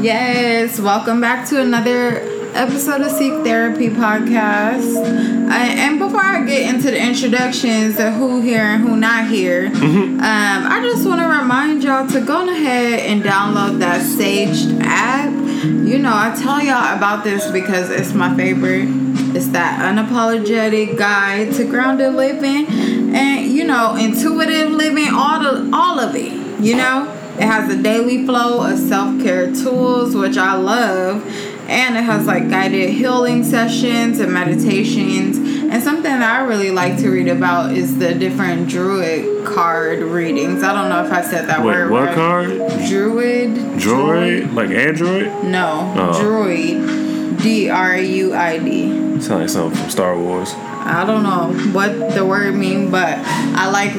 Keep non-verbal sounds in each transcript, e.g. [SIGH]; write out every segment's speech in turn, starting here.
Yes, welcome back to another episode of Seek Therapy Podcast. Uh, and before I get into the introductions of who here and who not here, um, I just want to remind y'all to go ahead and download that Saged app. You know, I tell y'all about this because it's my favorite. It's that unapologetic guide to grounded living and you know intuitive living, all the all of it. You know. It has a daily flow of self care tools, which I love. And it has like guided healing sessions and meditations. And something that I really like to read about is the different druid card readings. I don't know if I said that Wait, word what right. card? Druid. Droid? Like Android? No, Oh. druid. D R U I D. Sounds like something from Star Wars. I don't know what the word mean, but I like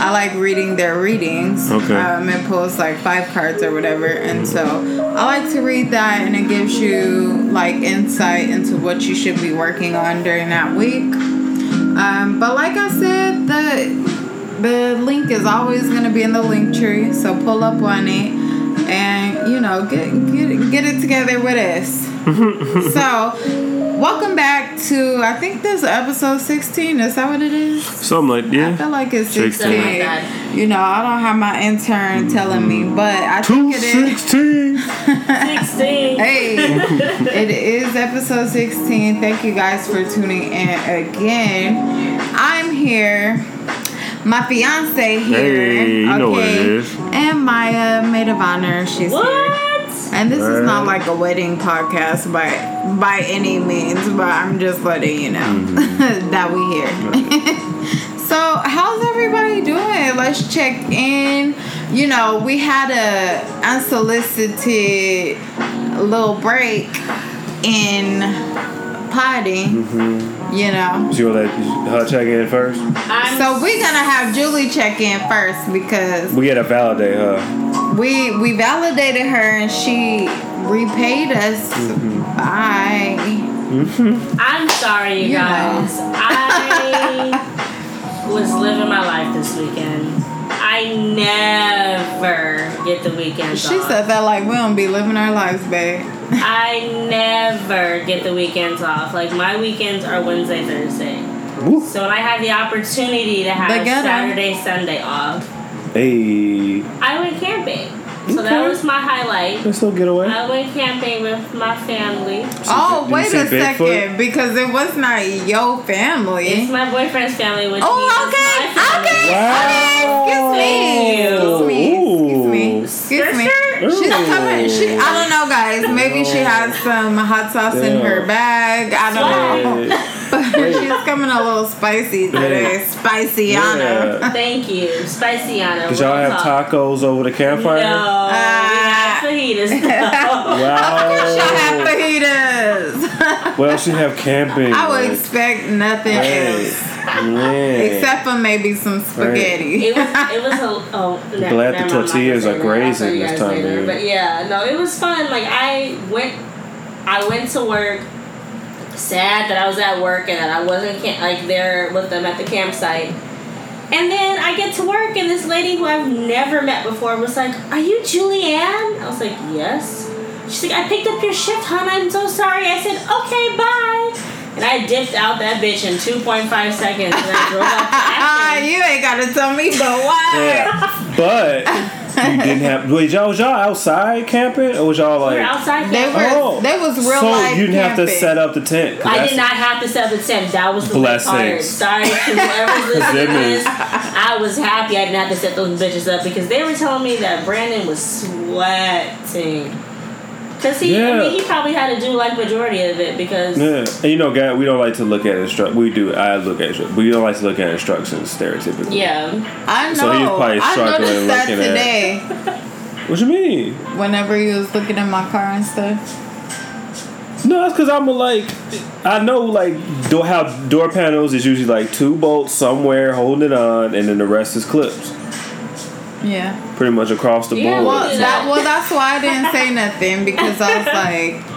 I like reading their readings. Okay. Um, it pulls like five cards or whatever, and so I like to read that, and it gives you like insight into what you should be working on during that week. Um, but like I said, the the link is always gonna be in the link tree, so pull up on it, and you know get get get it together with us. [LAUGHS] so. Welcome back to I think this is episode sixteen. Is that what it is? Something like, yeah. I feel like it's 16. sixteen. Like. You know, I don't have my intern telling me, but I think it is. 216. 16. [LAUGHS] Hey, it is episode 16. Thank you guys for tuning in again. I'm here. My fiance here. Hey, you know what it is. And Maya, maid of honor, she's here. And this is not like a wedding podcast by by any means, but I'm just letting you know Mm-hmm. [LAUGHS] that we here. [LAUGHS] so how's everybody doing? Let's check in. You know, we had a unsolicited little break in potty. Mm-hmm. You know. So you want to let her check in first? I'm So we're gonna have Julie check in first because We gotta validate her. we we validated her and she repaid us by I'm sorry, you You know. guys. I was living my life this weekend. I never get the weekend. she off. said that like we don't be living our lives babe I never get the weekends off. Like my weekends are Wednesday, Thursday. Woo. So when I have the opportunity to have They. Saturday, Sunday off, Hey. I went camping. So that was my highlight. Let's still get away. I went camping with my family. oh did wait see a Bigfoot? second because it was not your family. It's my boyfriend's family, which oh means okay it's my family. okay excuse me excuse me excuse me excuse me she's coming she I don't know guys maybe she has [LAUGHS] some hot sauce in her bag I don't know Hey. [LAUGHS] but she's coming a little spicy today spicy Anna Yeah. Thank you, Spiciana. Did y'all have tacos over the campfire? No, we Ah. [LAUGHS] had fajitas. She'll have Wow. fajitas. [LAUGHS] well, she have camping. I would like, expect nothing hey, else man. except for maybe some spaghetti. It was it was a oh [LAUGHS] ne- Glad the never mind, I'm not tortillas are say that. I'll grazing this time of later. But yeah, no, it was fun. Like I went, I went to work. Sad that I was at work and that I wasn't ca- like there with them at the campsite. And then I get to work and this lady who I've never met before was like, "Are you Julianne?" I was like, "Yes." She's like, "I picked up your shift, hon. I'm so sorry." I said, "Okay, bye." And I dipped out that bitch in 2.5 seconds and I drove out to [LAUGHS] Ah, you ain't gotta tell me, but why? Yeah. But you [LAUGHS] didn't have. Wait, y'all was y'all outside camping, or was y'all We were like? outside They were, Oh. they was real so life you didn't have to set up the tent. I did not have to set up the tent. That was the best part. Sorry to whoever's [LAUGHS] listening to this. I was happy I didn't have to set those bitches up because they were telling me that Brandon was sweating. Cause he, I mean, he probably had to do like majority of it because Yeah, and you know, guy, we don't like to look at instruct. We do. I look at. instru- We don't like to look at instructions stereotypically. yeah. I know. So he was probably I struggling noticed that looking at- today. [LAUGHS] What you mean? Whenever you was looking at my car and stuff. No, that's because I'm a, like, I know like door how door panels is usually like two bolts somewhere holding it on, and then the rest is clips, Yeah. pretty much across the Yeah, board. Well, that, that. well, that's why I didn't say nothing because I was [LAUGHS]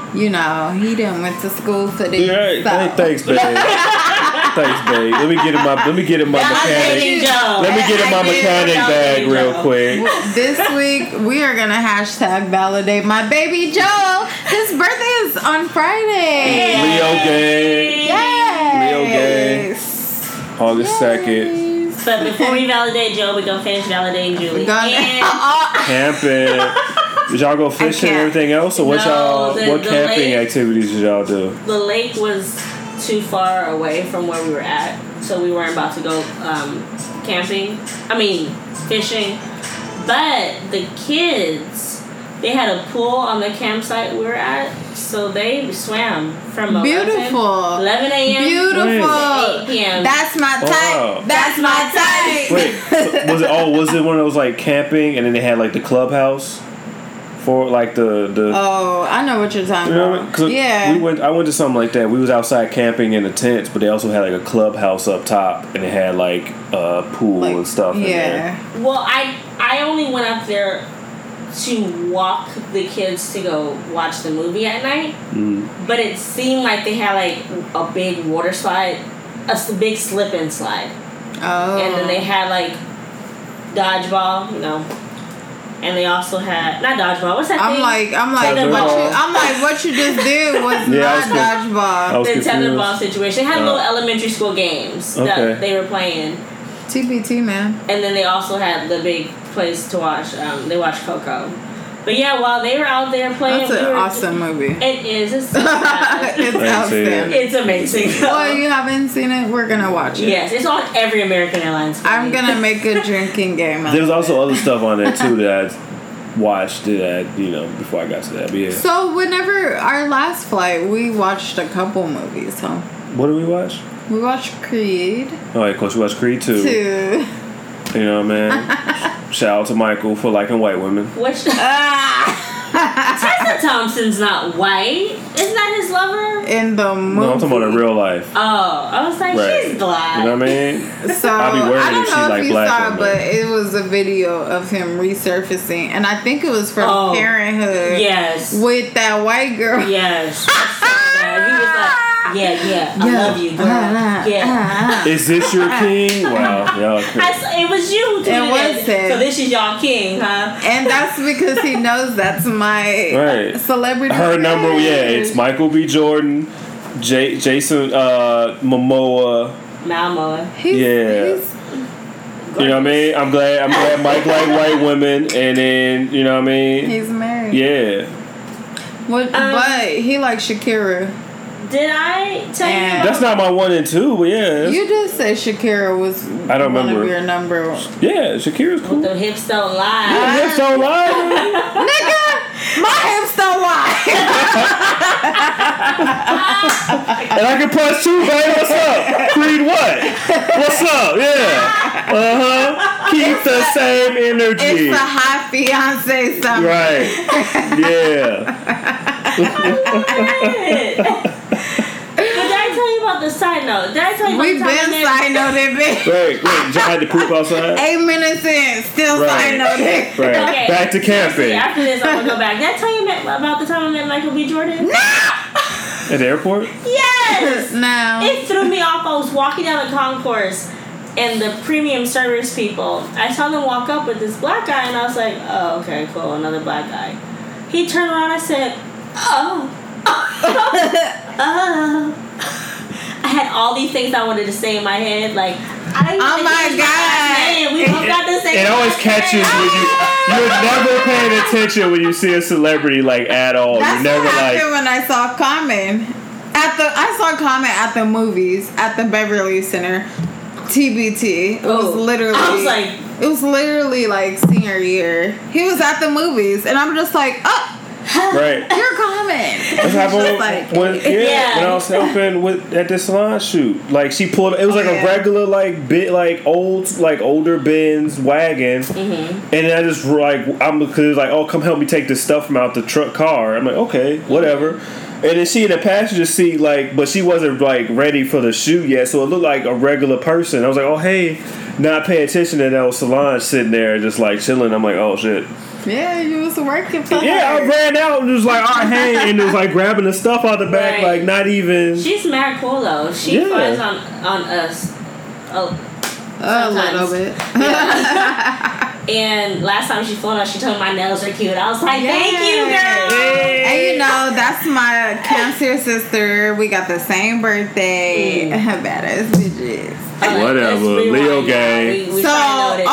like, you know, he didn't went to school for this. Yeah, so. hey, thanks, babe. [LAUGHS] Thanks, babe. Let me get in my let me get in my Validating mechanic. Joe. Let me get in my I did. mechanic bag Validating real quick. This week we are gonna hashtag validate my baby Joe. His birthday is on Friday. Leo gang. Yes. Leo Gang. August second. But before we validate Joe, we gonna finish validating Julie. Go- And [LAUGHS] Camping. Did y'all go fishing and everything else, or what No, y'all? the- what the camping lake- activities did y'all do? the lake was too far away from where we were at, so we weren't about to go um, camping. I mean, fishing. But the kids, they had a pool on the campsite we were at, so they swam from 11, Beautiful. 11 a.m. Beautiful. to 8 p.m. That's my type. Wow. That's my type. Wait, so [LAUGHS] was it? Oh, was it one of those like camping, and then they had like the clubhouse for like the the. Oh, I know what you're talking you know what I mean? Yeah. we went. I went to something like that. We was outside camping in the tents, but they also had like a clubhouse up top, and it had like a pool Like, and stuff. in yeah. Well, I I only went up there to walk the kids to go watch the movie at night. Mm. But it seemed like they had like a big water slide, a big slip and slide, Oh. and then they had like dodgeball, you know. And they also had not dodgeball. What's that I'm thing? like, I'm like, Tetherball. what you, I'm like, what you just did was [LAUGHS] Yeah, I was not dodgeball. the confused. tetherball situation. They had Uh, little elementary school games Okay. that they were playing, TBT man. and then they also had the big place to watch. Um, they watch Coco. But yeah, while they were out there playing, That's we an were- awesome movie. It is. It's, so [LAUGHS] it's outstanding. it's amazing. Well, you haven't seen it. We're gonna watch it. yes, it's on every American Airlines. I'm gonna make a drinking game. There's of also it. other stuff on there too that I watched that you know before I got to that. But yeah, So whenever our last flight, we watched a couple movies. Huh? what did we watch? We watched Creed Oh, yeah, of course we watched Creed too. two. You know what I mean? [LAUGHS] Shout out to Michael for liking white women. Which Ah! [LAUGHS] Tessa Thompson's not white. Isn't that his lover? In the movie. No, I'm talking about in real life. Oh, I was like, Right. she's black. You know what I mean? So I'll be worried I don't if she know if like you black saw it, women. but it was a video of him resurfacing, and I think it was from Oh. Parenthood. Yes. With that white girl. Yes. [LAUGHS] I. He was like, yeah, yeah, I love you, girl. Ah, ah, Yeah. ah, ah. Is this your king? Wow, y'all I it was you who tweeted was it. him. So this is y'all king, huh? And that's because he knows that's my Right. celebrity. Her number, yeah, it's Michael B. Jordan, J- Jason uh, Momoa. Malmo. He's, Yeah. he's- You know what I mean? I'm glad. I'm glad Mike like white women, and then you know what I mean? he's married. Yeah. What, Um, but he likes Shakira. Did I tell you? And- about- That's not my one and two, but yeah, You just said Shakira was I don't one remember. of your number one. yeah. Shakira's cool. With The hips don't Yeah, lie. hips don't lie. [LAUGHS] Nigga, my hips don't lie. [LAUGHS] And I can punch too, babe. What's up? Creed what? What's up? Yeah. Uh huh. Keep the same energy. it's a hot fiance something. Right. [LAUGHS] Yeah. But did I tell you about the side note? Did I tell you about We've the time been met- side noted, bitch. Wait, wait. Y'all had to poop outside? Eight minutes in, still Right. side noted. Right. Okay. Back to camping. After this, I'm gonna go back. Did I tell you about the time I met Michael B. Jordan? No. At the airport? Yes! [LAUGHS] Now, It threw me off. I was walking down the concourse, and the premium service people, I saw them walk up with this black guy, and I was like, oh, okay, cool, another black guy. He turned around, I said, oh. Oh. [LAUGHS] I had all these things I wanted to say in my head, like, I oh didn't Oh my use God. last name. We both got the same It always catches name. when you you're never paying attention when you see a celebrity like at all. that's You're never what happened like when I saw Common. At the, I saw Common at the movies at the Beverly Center. TBT. It was Oh. literally. I was like, It was literally like senior year. He was at the movies, and I'm just like, oh, right. you're Common. That's happened Just like- when yeah, Yeah. when I was helping with at the salon shoot. Like she pulled it was like Oh, a yeah. regular like bit like old like older Benz wagon, Mm-hmm. and I just like I'm because like oh come help me take this stuff from out the truck car. I'm like okay whatever. And then she in the passenger seat, like, but she wasn't like ready for the shoot yet, so it looked like a regular person. I was like, "Oh hey," not paying attention, and that was Solange sitting there just like chilling. I'm like, oh shit. Yeah, you was working for Yeah, I ran out and was like, all right, hey, and it was like grabbing the stuff out the back, Right. like not even. She's mad cool though. She Yeah. flies on on us. Oh, oh A little Sometimes. bit. [LAUGHS] [LAUGHS] and last time she flew on us, she told me my nails are cute. I was like, thank you, Yes. girl. And you know, that's my cancer sister. We got the same birthday. Mm. [LAUGHS] Badass bitches. Alright, Whatever. Leo now. gang. We- we So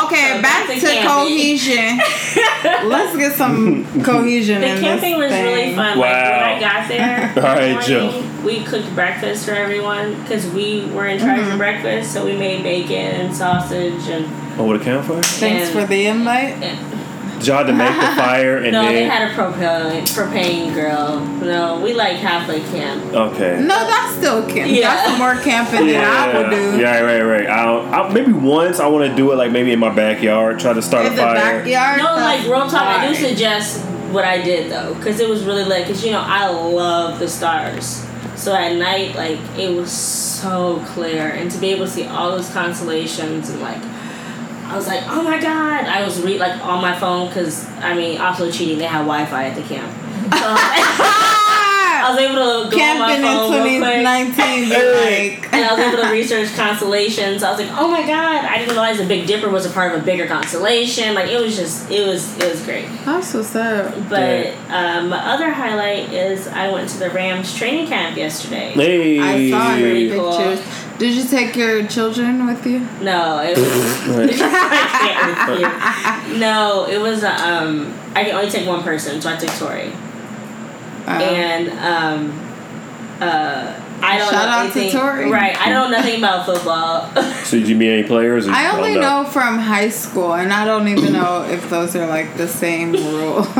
okay, So back to camping. cohesion. [LAUGHS] Let's get some cohesion The in camping this was really thing. fun. Like when I got there, All right, [LAUGHS] in the Jill. morning, we cooked breakfast for everyone because we were in charge Mm-hmm. of breakfast. So we made bacon and sausage and Oh, with a campfire? Thanks for the invite. Did y'all have to make the [LAUGHS] fire and no, they had a propane propane grill. No, we like halfway camp. okay. No, that's still camp. Yeah. That's more camping than I would do. Yeah, right, right. I, don't, I maybe once I want to do it like maybe in my backyard, try to start In a the fire. backyard. No, like real talk. I do suggest what I did though, because it was really lit. Because you know I love the stars. So at night, like it was so clear, and to be able to see all those constellations and like. I was like, oh my god! I was re like on my phone because I mean, also cheating. They had Wi-Fi at the camp, so [LAUGHS] [LAUGHS] I was able to go Camping on my phone in real quick. 2019, [LAUGHS] like. And I was able to [LAUGHS] research constellations. I was like, oh my god! I didn't realize the Big Dipper was a part of a bigger constellation. Like it was just, it was, it was great. That's what's up. But um, my other highlight is I went to the Rams training camp yesterday. Hey. I saw your Pretty cool. pictures. Did you take your children with you? No, it was. [LAUGHS] I can't with you. No, it was. uh, Um, I can only take one person, so I took Tori. Uh, and um, uh, I don't Shout know out to anything. Tori. Right, I don't know nothing about football. [LAUGHS] So did you meet any players? I only don't know from high school, and I don't even know [CLEARS THROAT] if those are like the same rules. [LAUGHS]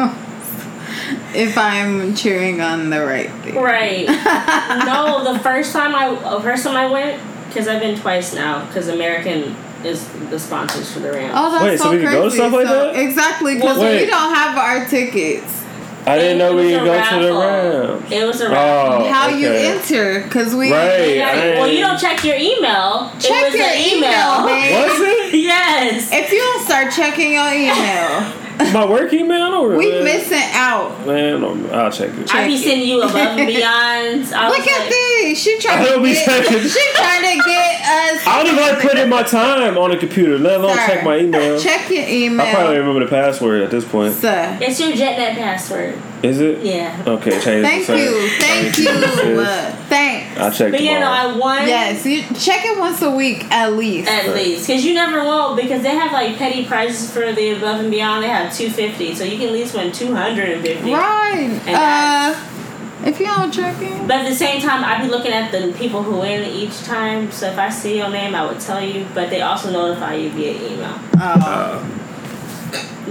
if I'm cheering on the right thing. right. [LAUGHS] no, the first time I, the first time I went, because I've been twice now, because American is the sponsors for the Rams. Oh, that's Wait, so so, we can crazy. go to stuff like So- that? Exactly, because Wait. we don't have our tickets. I didn't know we was could a go to the raffle. Rams. It was a oh, raffle. Oh, How you enter? Because we Right. Yeah, well, you don't check your email. it check was your an email, babe. Was it? [LAUGHS] yes. If you don't start checking your email, [LAUGHS] My work email? I don't we really- missing out. Man, I'm- I'll check it. I be it. sending you above and [LAUGHS] beyond. I was Look at like, this. She trying to get. checking. She trying to get us. I don't even like putting my time on the computer, let alone Sir, check my email. Check your email. I probably remember the password at this point. sir. It's your JetNet password. Is it? Yeah. Okay, change Thank it. you, thank you. Sis. Thanks. I'll check But yeah, no. I won. Yes, you check it once a week at least. At least, because you never know, because they have like petty prizes for the above and beyond. They have two fifty, so you can at least win two hundred and fifty. Right. And Uh, if you don't check it, But at the same time, I'd be looking at the people who win each time. So if I see your name, I would tell you. But they also notify you via email. oh, Uh,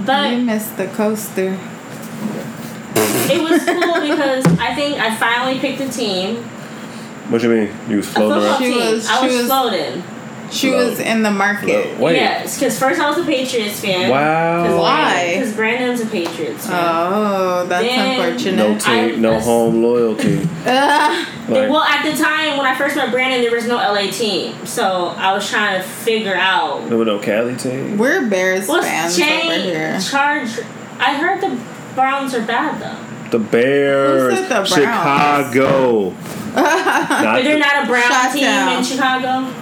But you missed the coaster. It was cool because I think I finally picked a team. what do you mean? You was floating football around? She team. was- I she was, was- floating. She Hello. was in the market. Hello. Wait. Yes, because first I was a Patriots fan. Wow. Why? Because Brandon's a Patriots fan. Oh, that's Then- No unfortunate. team, no I- home loyalty. [LAUGHS] Uh, Like, well, at the time when I first met Brandon, there was no LA team, so I was trying to figure out there was no Cali team. we're Bears what's fans over here. change. Charge. I heard the Browns are bad though. The Bears, the Chicago. Not But they're not a Brown Shut team down. in Chicago.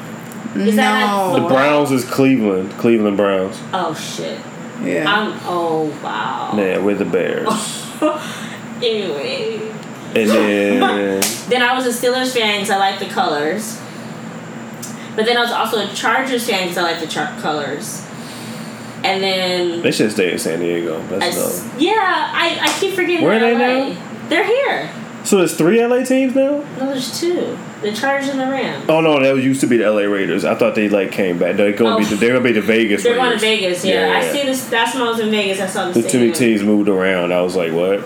Is that the. Browns is Cleveland. Cleveland Browns. Oh shit. Yeah. I'm. Oh wow. Yeah, we're the Bears. [LAUGHS] anyway, and then [LAUGHS] then I was a Steelers fan because I like the colors. But then I was also a Chargers fan because I like the char- colors. And then they should stay in San Diego. That's no. yeah, I, I keep forgetting. Where are they're they LA. They're here. So there's three LA teams now. No, there's two. The Chargers and the Rams. Oh no, that used to be the LA Raiders. I thought they like came back. They're gonna be Oh. the, they're gonna be the Vegas. They're going to Vegas. Yeah, I see this. That's when I was in Vegas. I saw the There's too many teams moved around. I was like, what?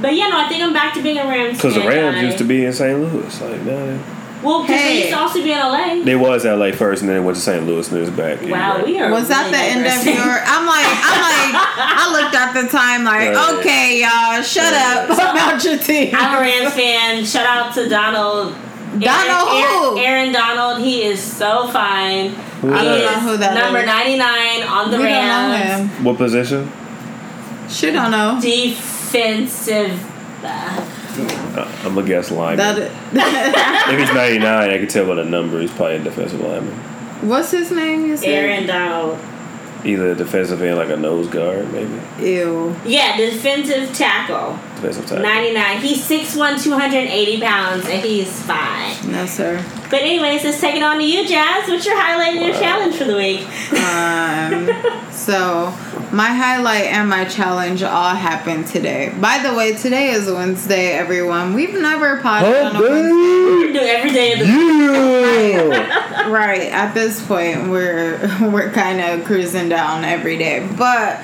But yeah, no, I think I'm back to being a Rams. Because the Rams guy. used to be in St. Louis. Like, no, Well, because they used to also be in LA. they was LA first, and then went to St. Louis, and then it's back. Wow, right. we are. Was that really the end of digressing. your? I'm like, I'm like, I looked at the time like, Right. okay, y'all, shut Right. up [LAUGHS] about your team. I'm a Rams fan. Shout out to Donald Donald Aaron, who? Aaron Donald. He is so fine. Who I don't is know who that number is. 99 on the We don't know Rams. him. What position? She don't know. Defensive. uh, Uh, I'm gonna guess lineman. That [LAUGHS] if he's 99, I can tell by the number. He's probably a defensive lineman. what's his name? You said. Aaron Donald. Either a defensive end, like a nose guard, maybe Ew. Yeah, defensive tackle. Defensive tackle. 99. He's 6'1", 280 pounds, and he's fine. No sir. But anyways, let's take it on to you, Jazz. What's your highlight and your Wow. challenge for the week? Um, [LAUGHS] so my highlight and my challenge all happened today. By the way, today is Wednesday, everyone. We've never potted on a Wednesday. We do every day of the Yeah. Right. At this point, we're [LAUGHS] we're kind of cruising down every day, but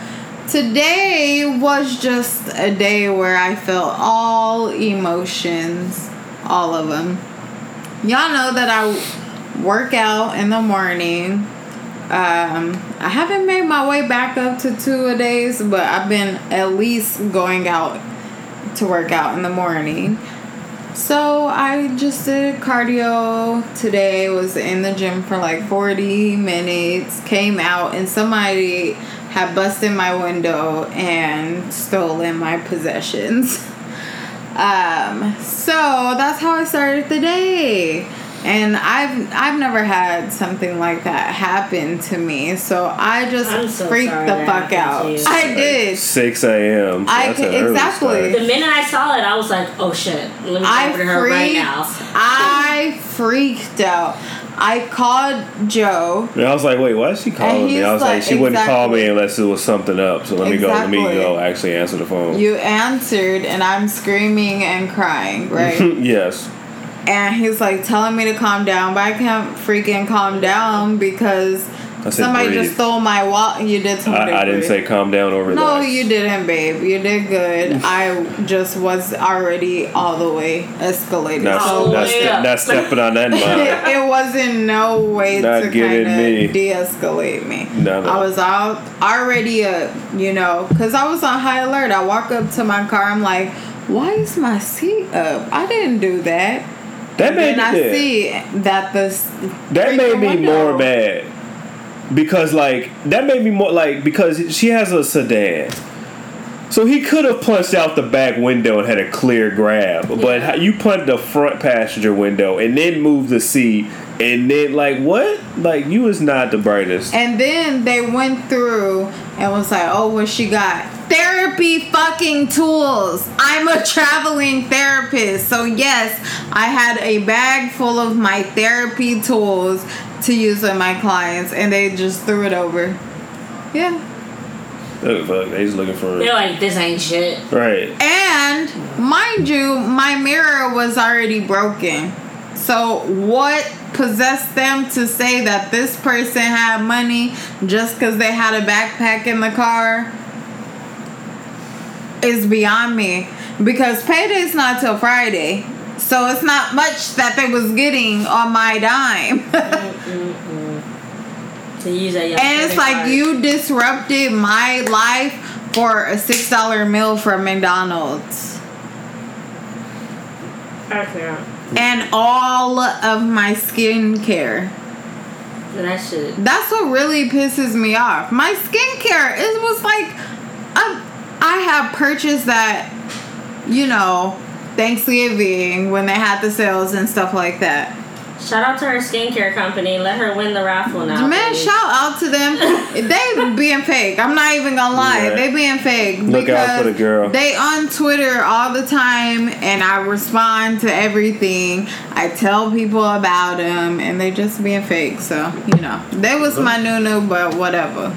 today was just a day where I felt all emotions, all of them. Y'all know that I work out in the morning. Um, I haven't made my way back up to two a days, but I've been at least going out to work out in the morning. So I just did cardio today. Was in the gym for like 40 minutes. Came out and somebody had busted my window and stolen my possessions. Um, so that's how I started the day. And I've I've never had something like that happen to me. So I just so freaked the fuck out. to you. I did. 6 a.m. So I that's can- exactly. The minute I saw it, I was like, oh shit. Let me I go over to her right freaked. now. I freaked out. I called Joe. And I was like, wait, why is she calling me? I was like, like, she wouldn't call me unless it was something up. So let me go. Let me go. Actually, answer the phone. You answered, and I'm screaming and crying, [LAUGHS] right? yes. and he's like telling me to calm down, but I can't freaking calm down because somebody breathe. just stole my wallet. You did something. I, I didn't say calm down over relax. No, you didn't, babe. You did good. I just was already all the way escalated. Not, Oh, so not, yeah. ste- not stepping on that [LAUGHS] mine. it, it wasn't no way Not to kind of de-escalate me. No, no. I was out already, uh, you know, because I was on high alert. I walk up to my car. I'm like, why is my seat up? I didn't do that. That made And I me see that this That made me window- more mad because like that made me more like because she has a sedan. So he could have punched out the back window and had a clear grab, but Yeah. how- you punched the front passenger window and then moved the seat and then like what? Like you was not the brightest. And then they went through and was like, oh, what she got? Therapy fucking tools. I'm a traveling therapist. So, yes, I had a bag full of my therapy tools to use with my clients, and they just threw it over. Yeah. Oh, fuck, they just looking for They're like, this ain't shit. right. And mind you, my mirror was already broken. So what possessed them to say that this person had money just because they had a backpack in the car is beyond me. Because payday's not till Friday. So it's not much that they was getting on my dime. [LAUGHS] To use that And it's like card. you disrupted my life for a six dollar meal from McDonald's. Okay. And all of my skincare. That shit. That's what really pisses me off. My skincare, it was like I, I have purchased that, you know, Thanksgiving when they had the sales and stuff like that. Shout out to her skincare company. Let her win the raffle now. Man, please. shout out to them. [LAUGHS] they being fake. I'm not even gonna lie. Right. They being fake. Look out for because the girl. They on Twitter all the time, and I respond to everything. I tell people about them, and they just being fake. So you know, they was my new new, but whatever.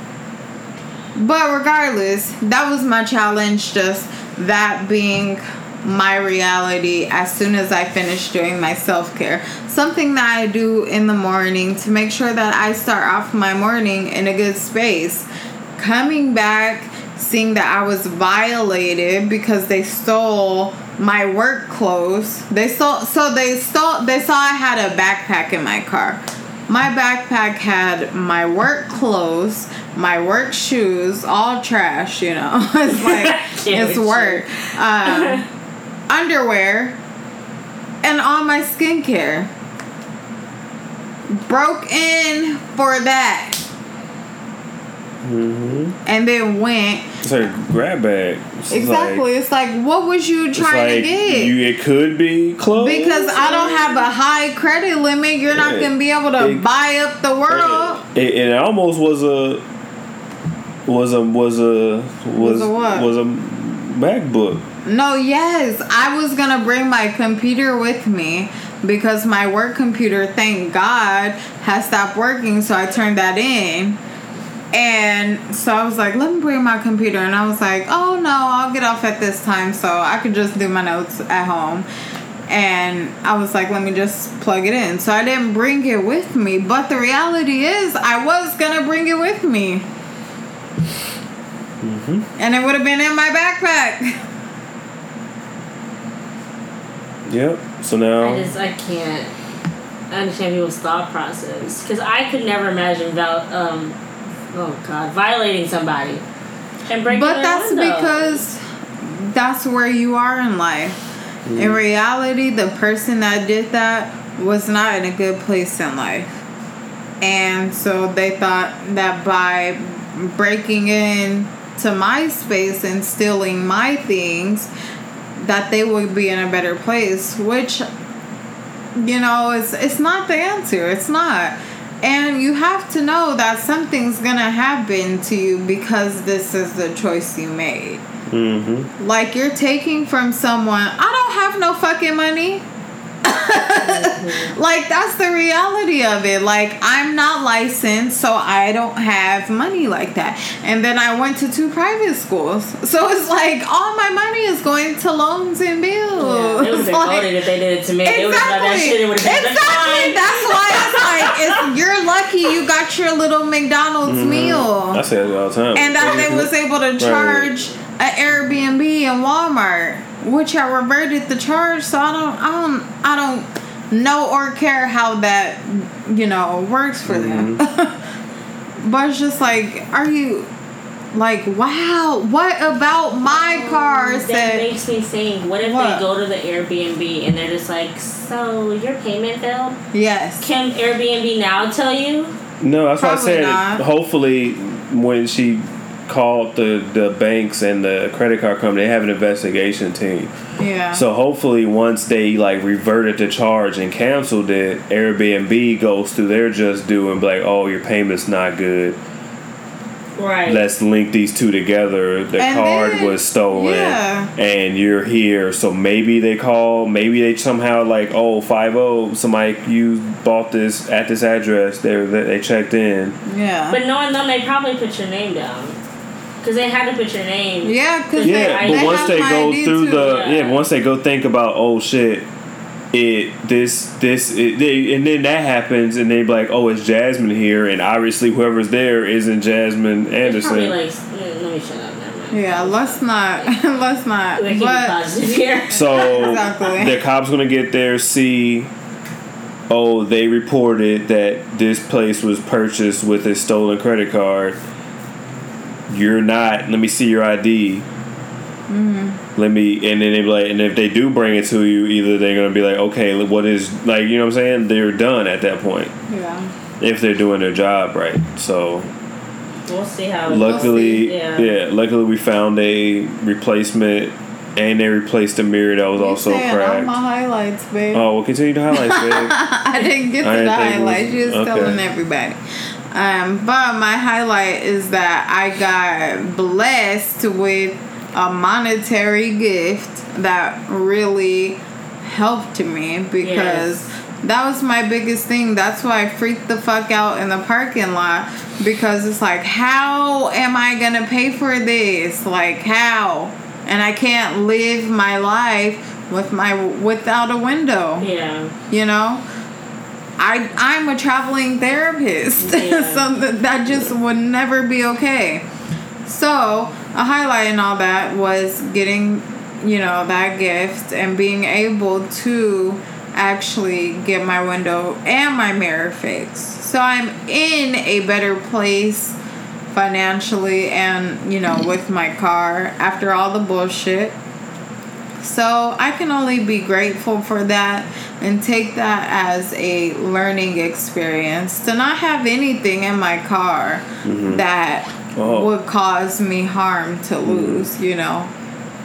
But regardless, that was my challenge. Just that being my reality as soon as I finish doing my self care. Something that I do in the morning to make sure that I start off my morning in a good space. Coming back, seeing that I was violated because they stole my work clothes. They stole so they stole they saw I had a backpack in my car. My backpack had my work clothes, my work shoes, all trash, you know. [LAUGHS] it's like [LAUGHS] it's work. Um, [LAUGHS] underwear, and all my skincare. Broke in for that. Mm-hmm. And then went. It's like a grab bag. It's Exactly. Like, it's like, what was you trying to get? you, it could be clothes. because I don't have a high credit limit, you're not going to be able to It- buy up the world. It, it almost was a was a was a was a what? was a MacBook. No, yes. I was going to bring my computer with me because my work computer, thank God, has stopped working. So I turned that in. And so I was like, let me bring my computer. And I was like, oh no, I'll get off at this time so I could just do my notes at home. And I was like, let me just plug it in. So I didn't bring it with me. But the reality is, I was going to bring it with me. Mhm. And it would have been in my backpack. [LAUGHS] Yep. So now I just I can't understand people's thought process because I could never imagine val- um oh god violating somebody and breaking But their that's window. because that's where you are in life. In reality, the person that did that was not in a good place in life. And so they thought that by breaking in to my space and stealing my things, that they would be in a better place, which you know, it's it's not the answer. It's not. And you have to know that something's gonna happen to you because this is the choice you made. Mm-hmm. Like you're taking from someone. I don't have no fucking money. [LAUGHS] like that's the reality of it. Like I'm not licensed, so I don't have money like that. And then I went to two private schools, [LAUGHS] so it's like all my money is going to loans and bills. Yeah, it was have been Like- if they did it to me. They would have done that Exactly. shit. It would have been exactly. fine. That's why it's like it's, [LAUGHS] you're lucky you got your little McDonald's mm-hmm. meal I say it all the time. and that they was able to charge an Airbnb and Walmart, which I reverted the charge. So I don't, I don't, I don't know or care how that, you know, works for them. Mm-hmm. [LAUGHS] but it's just like, are you? Like wow, what about my car That said makes me think. What if What? they go to the Airbnb and they're just like, "So your payment failed? yes. Can Airbnb now tell you?" No, that's why I said not. hopefully when she called the, the banks and the credit card company, they have an investigation team. Yeah. So hopefully once they like reverted the charge and canceled it, Airbnb goes through their just due and be like, oh, your payment's not good. Right. Let's link these two together. The And card then- was stolen yeah. and you're here. So maybe they call, maybe they somehow like, oh, 50, somebody you bought this at this address. They they checked in. yeah. But knowing them, they probably put your name down. Because they had to put your name. yeah, because they. Yeah, I- but they once they go through too. the Yeah. yeah. once they go think about oh shit, it this this it, they, and then that happens and they be like oh it's Jasmine here and obviously whoever's there isn't Jasmine It's probably Anderson. like, let me shut up. Never. Yeah, let's not, [LAUGHS] let's not. We're But here. [LAUGHS] [LAUGHS] So Exactly. the cops gonna get there see. Oh, they reported that this place was purchased with a stolen credit card. You're not. Let me see your ID. Mm-hmm. Let me, and then they be like, and if they do bring it to you, either they're gonna be like, okay, what is like, you know what I'm saying? They're done at that point yeah, if they're doing their job right. So We'll see how. luckily, Yeah. yeah, luckily we found a replacement, and they replaced a mirror that was You also saying all cracked. my highlights, babe. Oh, we'll continue to highlights, babe. [LAUGHS] I didn't get to I the didn't think it was- highlights. You was okay. telling everybody. Um, but my highlight is that I got blessed with a monetary gift that really helped me because that was my biggest thing. That's why I freaked the fuck out in the parking lot because it's like, how am I gonna pay for this? Like how? And I can't live my life with my without a window Yeah. you know i i'm a traveling therapist. [LAUGHS] Yeah. so that, that just would never be okay. So a highlight in all that was getting you know that gift and being able to actually get my window and my mirror fixed. So i'm in a better place financially and you know with my car after all the bullshit. So I can only be grateful for that and take that as a learning experience to not have anything in my car that Oh. would cause me harm to lose, you know.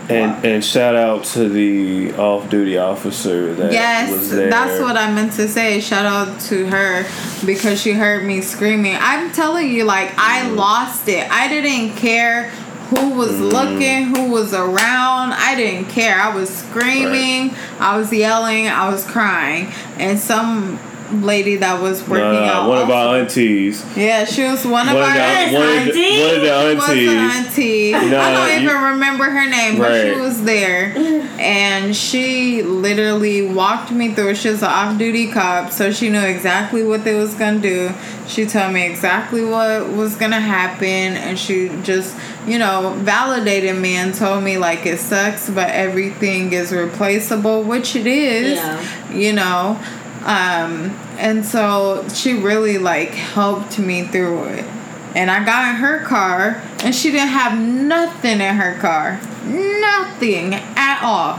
And and shout out to the off duty officer that Yes, was there. that's what I meant to say. Shout out to her because she heard me screaming. I'm telling you, like, I Mm. lost it. I didn't care who was Mm. looking, who was around. I didn't care. I was screaming, I was yelling, I was crying. And some lady that was working Nah, out. one of our aunties. yeah, she was one of One of our the, one of the, auntie. one of the was an aunties. auntie. I don't you- even remember her name, but she was there. And she literally walked me through. She was an off duty cop, so she knew exactly what they was gonna do. She told me exactly what was gonna happen and she just, you know, validated me and told me like it sucks, but everything is replaceable, which it is. Yeah. You know. Um and so she really like helped me through it. And I got in her car, and she didn't have nothing in her car. Nothing at all.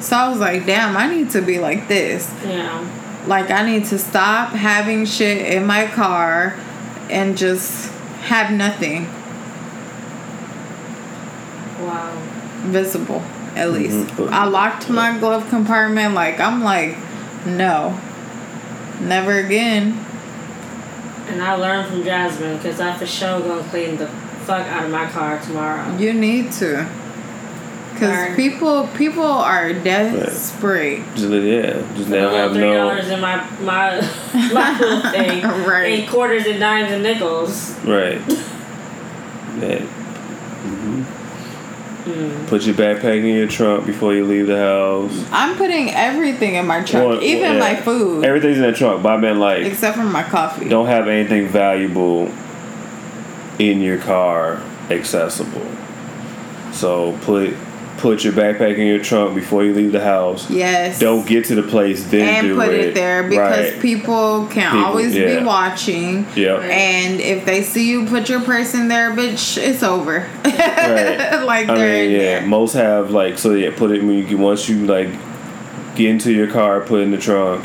So I was like, damn, I need to be like this. Yeah. Like, I need to stop having shit in my car and just have nothing Wow. visible, at least. Mhm. I locked my glove compartment. Like, I'm like, no, never again. And I learned from Jasmine because I for sure gonna clean the fuck out of my car tomorrow. You need to. Because Right. people, people are desperate. Just, yeah, just now have three no. dollars in my my [LAUGHS] my little thing. Right. And quarters and dimes and nickels. Right. [LAUGHS] Yeah. Mm. Put your backpack in your trunk before you leave the house. I'm putting everything in my trunk, Well, even yeah. my food, Everything's in the trunk, but I mean, like, except for my coffee. don't have anything valuable in your car accessible. So put put your backpack in your trunk before you leave the house. Yes. Don't get to the place then and put it. it there because right. people can People- always yeah. be watching. Yep. And if they see you put your purse in there, bitch, it's over. Right. [LAUGHS] like I they're mean, in yeah. there. Most have like so. Yeah, put it when you once you like get into your car, put it in the trunk.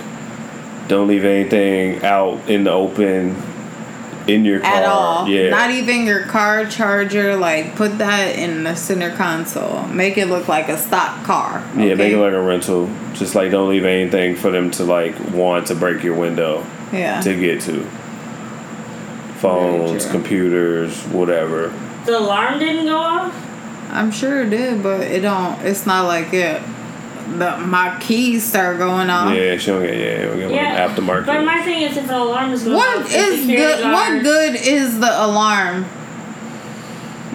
Don't leave anything out in the open in your car. At all. Yeah. Not even your car charger. Like, put that in the center console. Make it look like a stock car. Yeah, make it like a rental. Just like don't leave anything for them to like want to break your window Yeah. to get to. Phones, computers, whatever. The alarm didn't go off. I'm sure it did, but it don't. It's not like it. The my keys start going off. Yeah, she don't get yeah, we get Yeah. one aftermarket. But my thing is, if an alarm is going What off, is security good? What good is the alarm?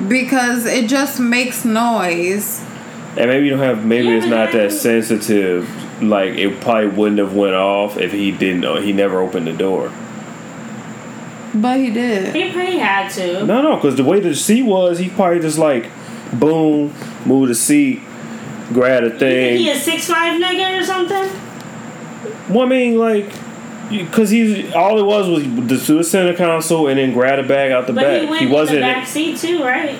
Because it just makes noise. And maybe you don't have. Maybe Yeah, it's not then- that sensitive. Like it probably wouldn't have went off if he didn't. know He never opened the door. But he did. He pretty had to. No, no, because the way the seat was, he probably just like, boom, move the seat, grab the He a six five nigga or something. Well, I mean, like, because he's all it was was the to the center console and then grab a bag out the But back. he went He in wasn't. the back seat too, right?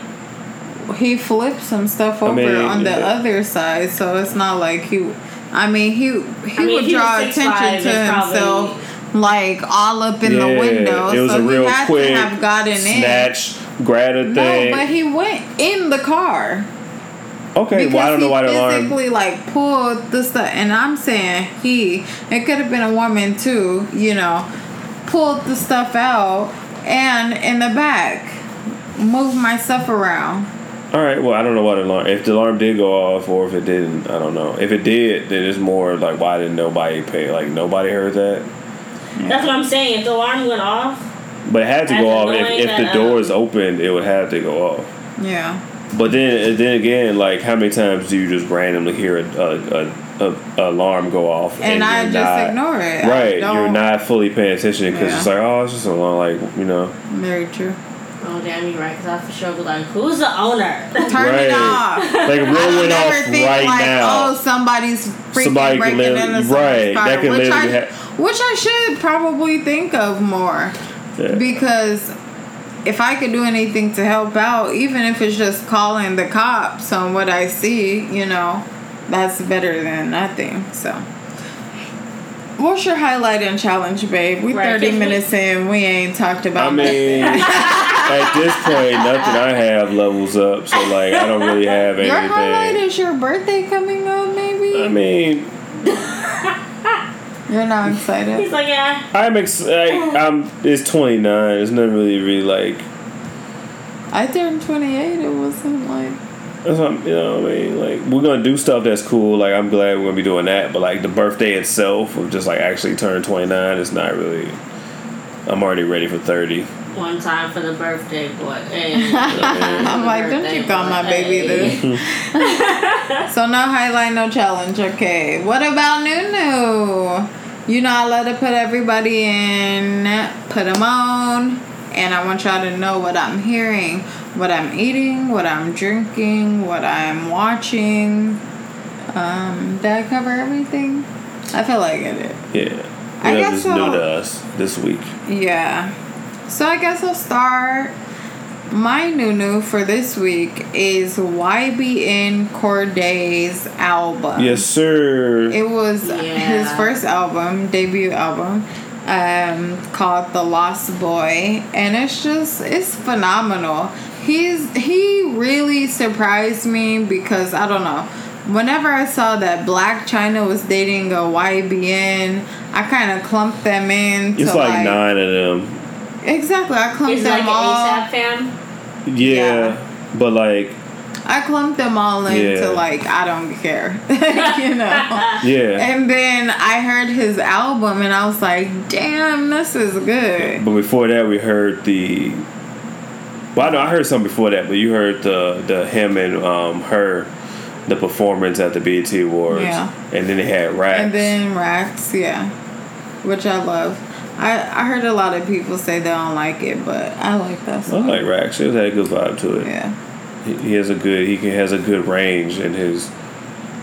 He flipped some stuff over mean, on the yeah. other side, so it's not like he. I mean, he he I mean, would he draw attention to it's probably- himself, like all up in yeah, the window. it was so a real he had quick to have gotten snatch, grab the in. thing. No, but he went in the car. Okay, Because well, I don't know he why the alarm. physically like pulled the stuff, and I'm saying he. It could have been a woman too, you know, pulled the stuff out and in the back, moved my stuff around. All right, well, I don't know why the alarm. If the alarm did go off or if it didn't, I don't know. If it did, then it's more like why didn't nobody pay? Like nobody heard that. That's what I'm saying. If the alarm went off, But it had to go off if, annoying if the that, doors um, opened. It would have to go off. Yeah. But then, then again, like how many times do you just randomly hear a a, a, a alarm go off And, I you're just not- ignore it. Right, you're don't- fully paying attention because Yeah. it's like, oh, it's just a alarm. Like you know, Very true. oh damn, you're right. Because I for sure be like, who's the owner? Turn Right. it off. [LAUGHS] like if I one went off think right like, now. oh, somebody's freaking Somebody could breaking lit- into somebody's right, car, that could which I, ha- which I should probably think of more Yeah. because if I could do anything to help out, even if it's just calling the cops on what I see, you know, that's better than nothing. So, what's your highlight and challenge, babe? We Right, 30 minutes in, we ain't talked about I mean, nothing. at this point, nothing I have levels up. So like, I don't really have anything. Your highlight is your birthday coming up, maybe? I mean, You're not excited? He's like, yeah. I'm excited. I, I'm. It's 29. It's not really, really like. I turned 28. It wasn't like. That's what, you know what I mean? Like, we're gonna do stuff that's cool. Like, I'm glad we're gonna be doing that. But like, the birthday itself of just like actually turning 29 is not really. I'm already ready for 30. One time for the birthday boy. [LAUGHS] Hey. I'm like, don't you call my baby this? [LAUGHS] so no highlight, no challenge. Okay. What about Nunu? You know, I let her put everybody in, put them on, and I want y'all to know what I'm hearing, what I'm eating, what I'm drinking, what I'm watching. Um, did I cover everything? I feel like I did. Yeah. I guess so. new to us this week. Yeah. So I guess I'll start. My new new for this week is YBN Cordae's album. Yes, sir. It was Yeah. his first album, debut album, um, called The Lost Boy, and it's just it's phenomenal. He's he really surprised me because I don't know. Whenever I saw that Blac Chyna was dating a YBN, I kind of clumped them in. it's to, like, nine of them. Exactly, I clumped He's them like all. an ASAP fan. Yeah, Yeah. but like, I clumped them all into Yeah. like I don't care, [LAUGHS] you know. [LAUGHS] yeah. And then I heard his album and I was like, damn, this is good. But before that, we heard the. Well, I know I heard something before that, but you heard the the him and um her, the performance at the BET Awards. Yeah. And then they had raps. And then Rax, yeah, which I love. I, I heard a lot of people say they don't like it, but I like that song. I like raps. It had a good vibe to it. yeah. He, he has a good. He can, has a good range in his.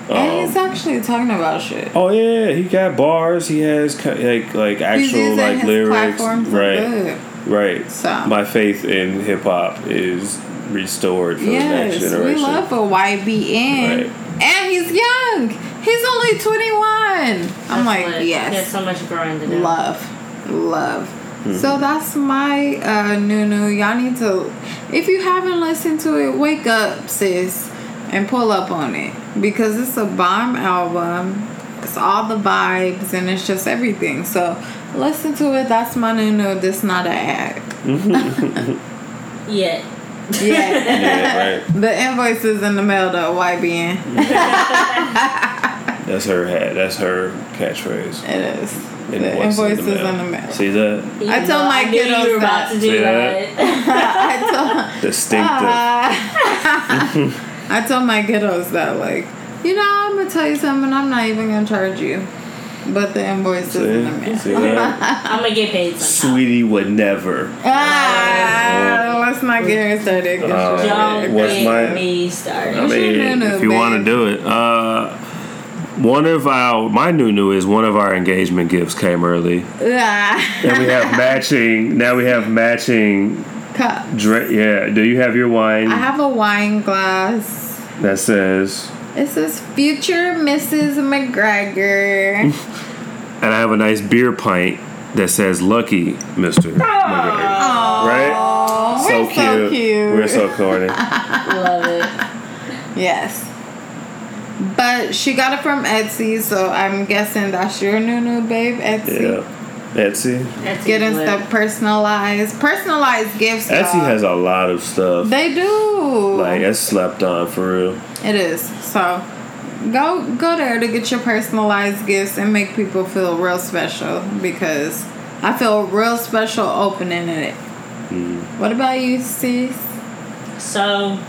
and he's Um, actually talking about shit. oh yeah, he got bars. He has like like actual using like his lyrics. Right. good. Right. So. My faith in hip hop is restored for the next Yes, we love a YBN. Right. And he's young. He's only 21. I'm like, lit. He has so much growing to do. Love. Love. Mm-hmm. So that's my uh Nunu. Y'all need to if you haven't listened to it, wake up, sis, and pull up on it. Because it's a bomb album. It's all the vibes and it's just everything. So listen to it. That's my Nunu. This not an ad. Yeah. Yeah. [LAUGHS] yeah, right. the invoice is in the mail though, YBN. [LAUGHS] That's her hat. That's her catchphrase. It is. The Invoice invoice is in the mail. See that? You I told my I kiddos you were about that. to do See that. [LAUGHS] [LAUGHS] I told Distinctive. Uh, [LAUGHS] I told my kiddos that, like, you know, I'm gonna tell you something. I'm not even gonna charge you, but the invoice is in the See? mail. See that? I'm gonna get paid somehow. Sweetie would never. Ah, let's not get her started. 'cause Uh, Don't get my- me started. I What's mean, if you want to do it, uh, one of our my new new is one of our engagement gifts came early, Ah, and we have [LAUGHS] matching. Now we have matching. cup. Dra- yeah. Do you have your wine I have a wine glass. that says? It says "Future Mrs. McGregor." [LAUGHS] And I have a nice beer pint that says "Lucky Mister McGregor." Right? Oh, so we're so cute. We're so corny. [LAUGHS] Love it. Yes. But she got it from Etsy, so I'm guessing that's your new new babe, Etsy. Yeah. Etsy. That's Getting lit. stuff personalized, personalized gifts. Etsy y'all. has a lot of stuff. They do. Like it's slept on for real. it is. So go go there to get your personalized gifts and make people feel real special because I feel real special opening it. Mm. What about you, sis? So,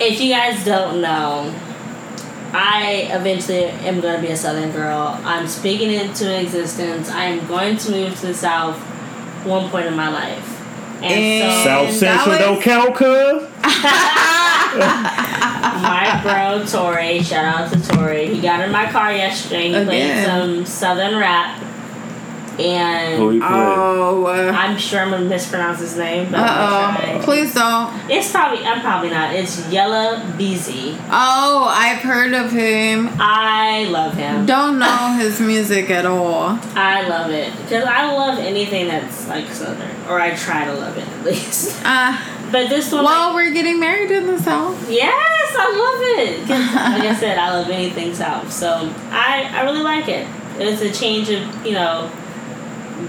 if you guys don't know, I eventually am going to be a Southern girl. I'm speaking it into existence. I am going to move to the South one point in my life. And, And- so, South Central Dallas? don't count, cuz. [LAUGHS] my bro, Tori, shout out to Tori. He got in my car yesterday. He played some Southern rap. And Who he play? Oh. Uh I'm sure I'm gonna mispronounce his name. But I'm oh. Please don't. It's probably I'm probably not. It's Yella Beezy. Oh, I've heard of him. I love him. Don't know [LAUGHS] his music at all. I love it because I love anything that's like southern, or I try to love it at [LAUGHS] least. Uh, But this one, well, like, we're getting married in the South. yes, I love it. 'Cause [LAUGHS] like I said, I love anything south, so I I really like it. It's a change of you know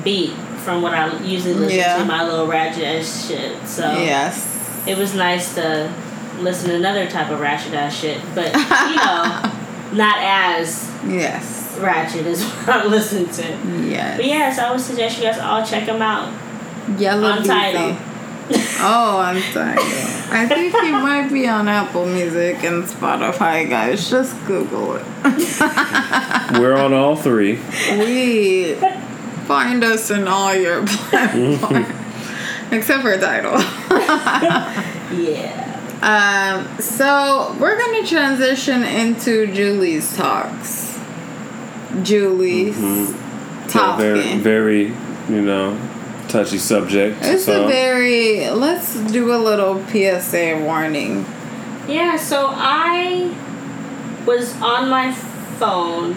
beat from what I usually listen Yeah. to my little ratchet ass shit. So Yes. it was nice to listen to another type of ratchet ass shit, but you know, [LAUGHS] not as Yes. ratchet as [LAUGHS] what I listen to. Yes. But yes, I would suggest you guys all check him out. Yella On Tidal. Beezy. [LAUGHS] Oh, on Tidal. I think he might be on Apple Music and Spotify, guys. Just Google it. We're on all three. We find us in all your platforms. [LAUGHS] Except for Tidal. [LAUGHS] Yeah. Um, so we're gonna transition into Julie's talks. Julie's Yeah, talking. very, very, you know, touchy subject. it's so a very. Let's do a little PSA warning. Yeah, so I was on my phone.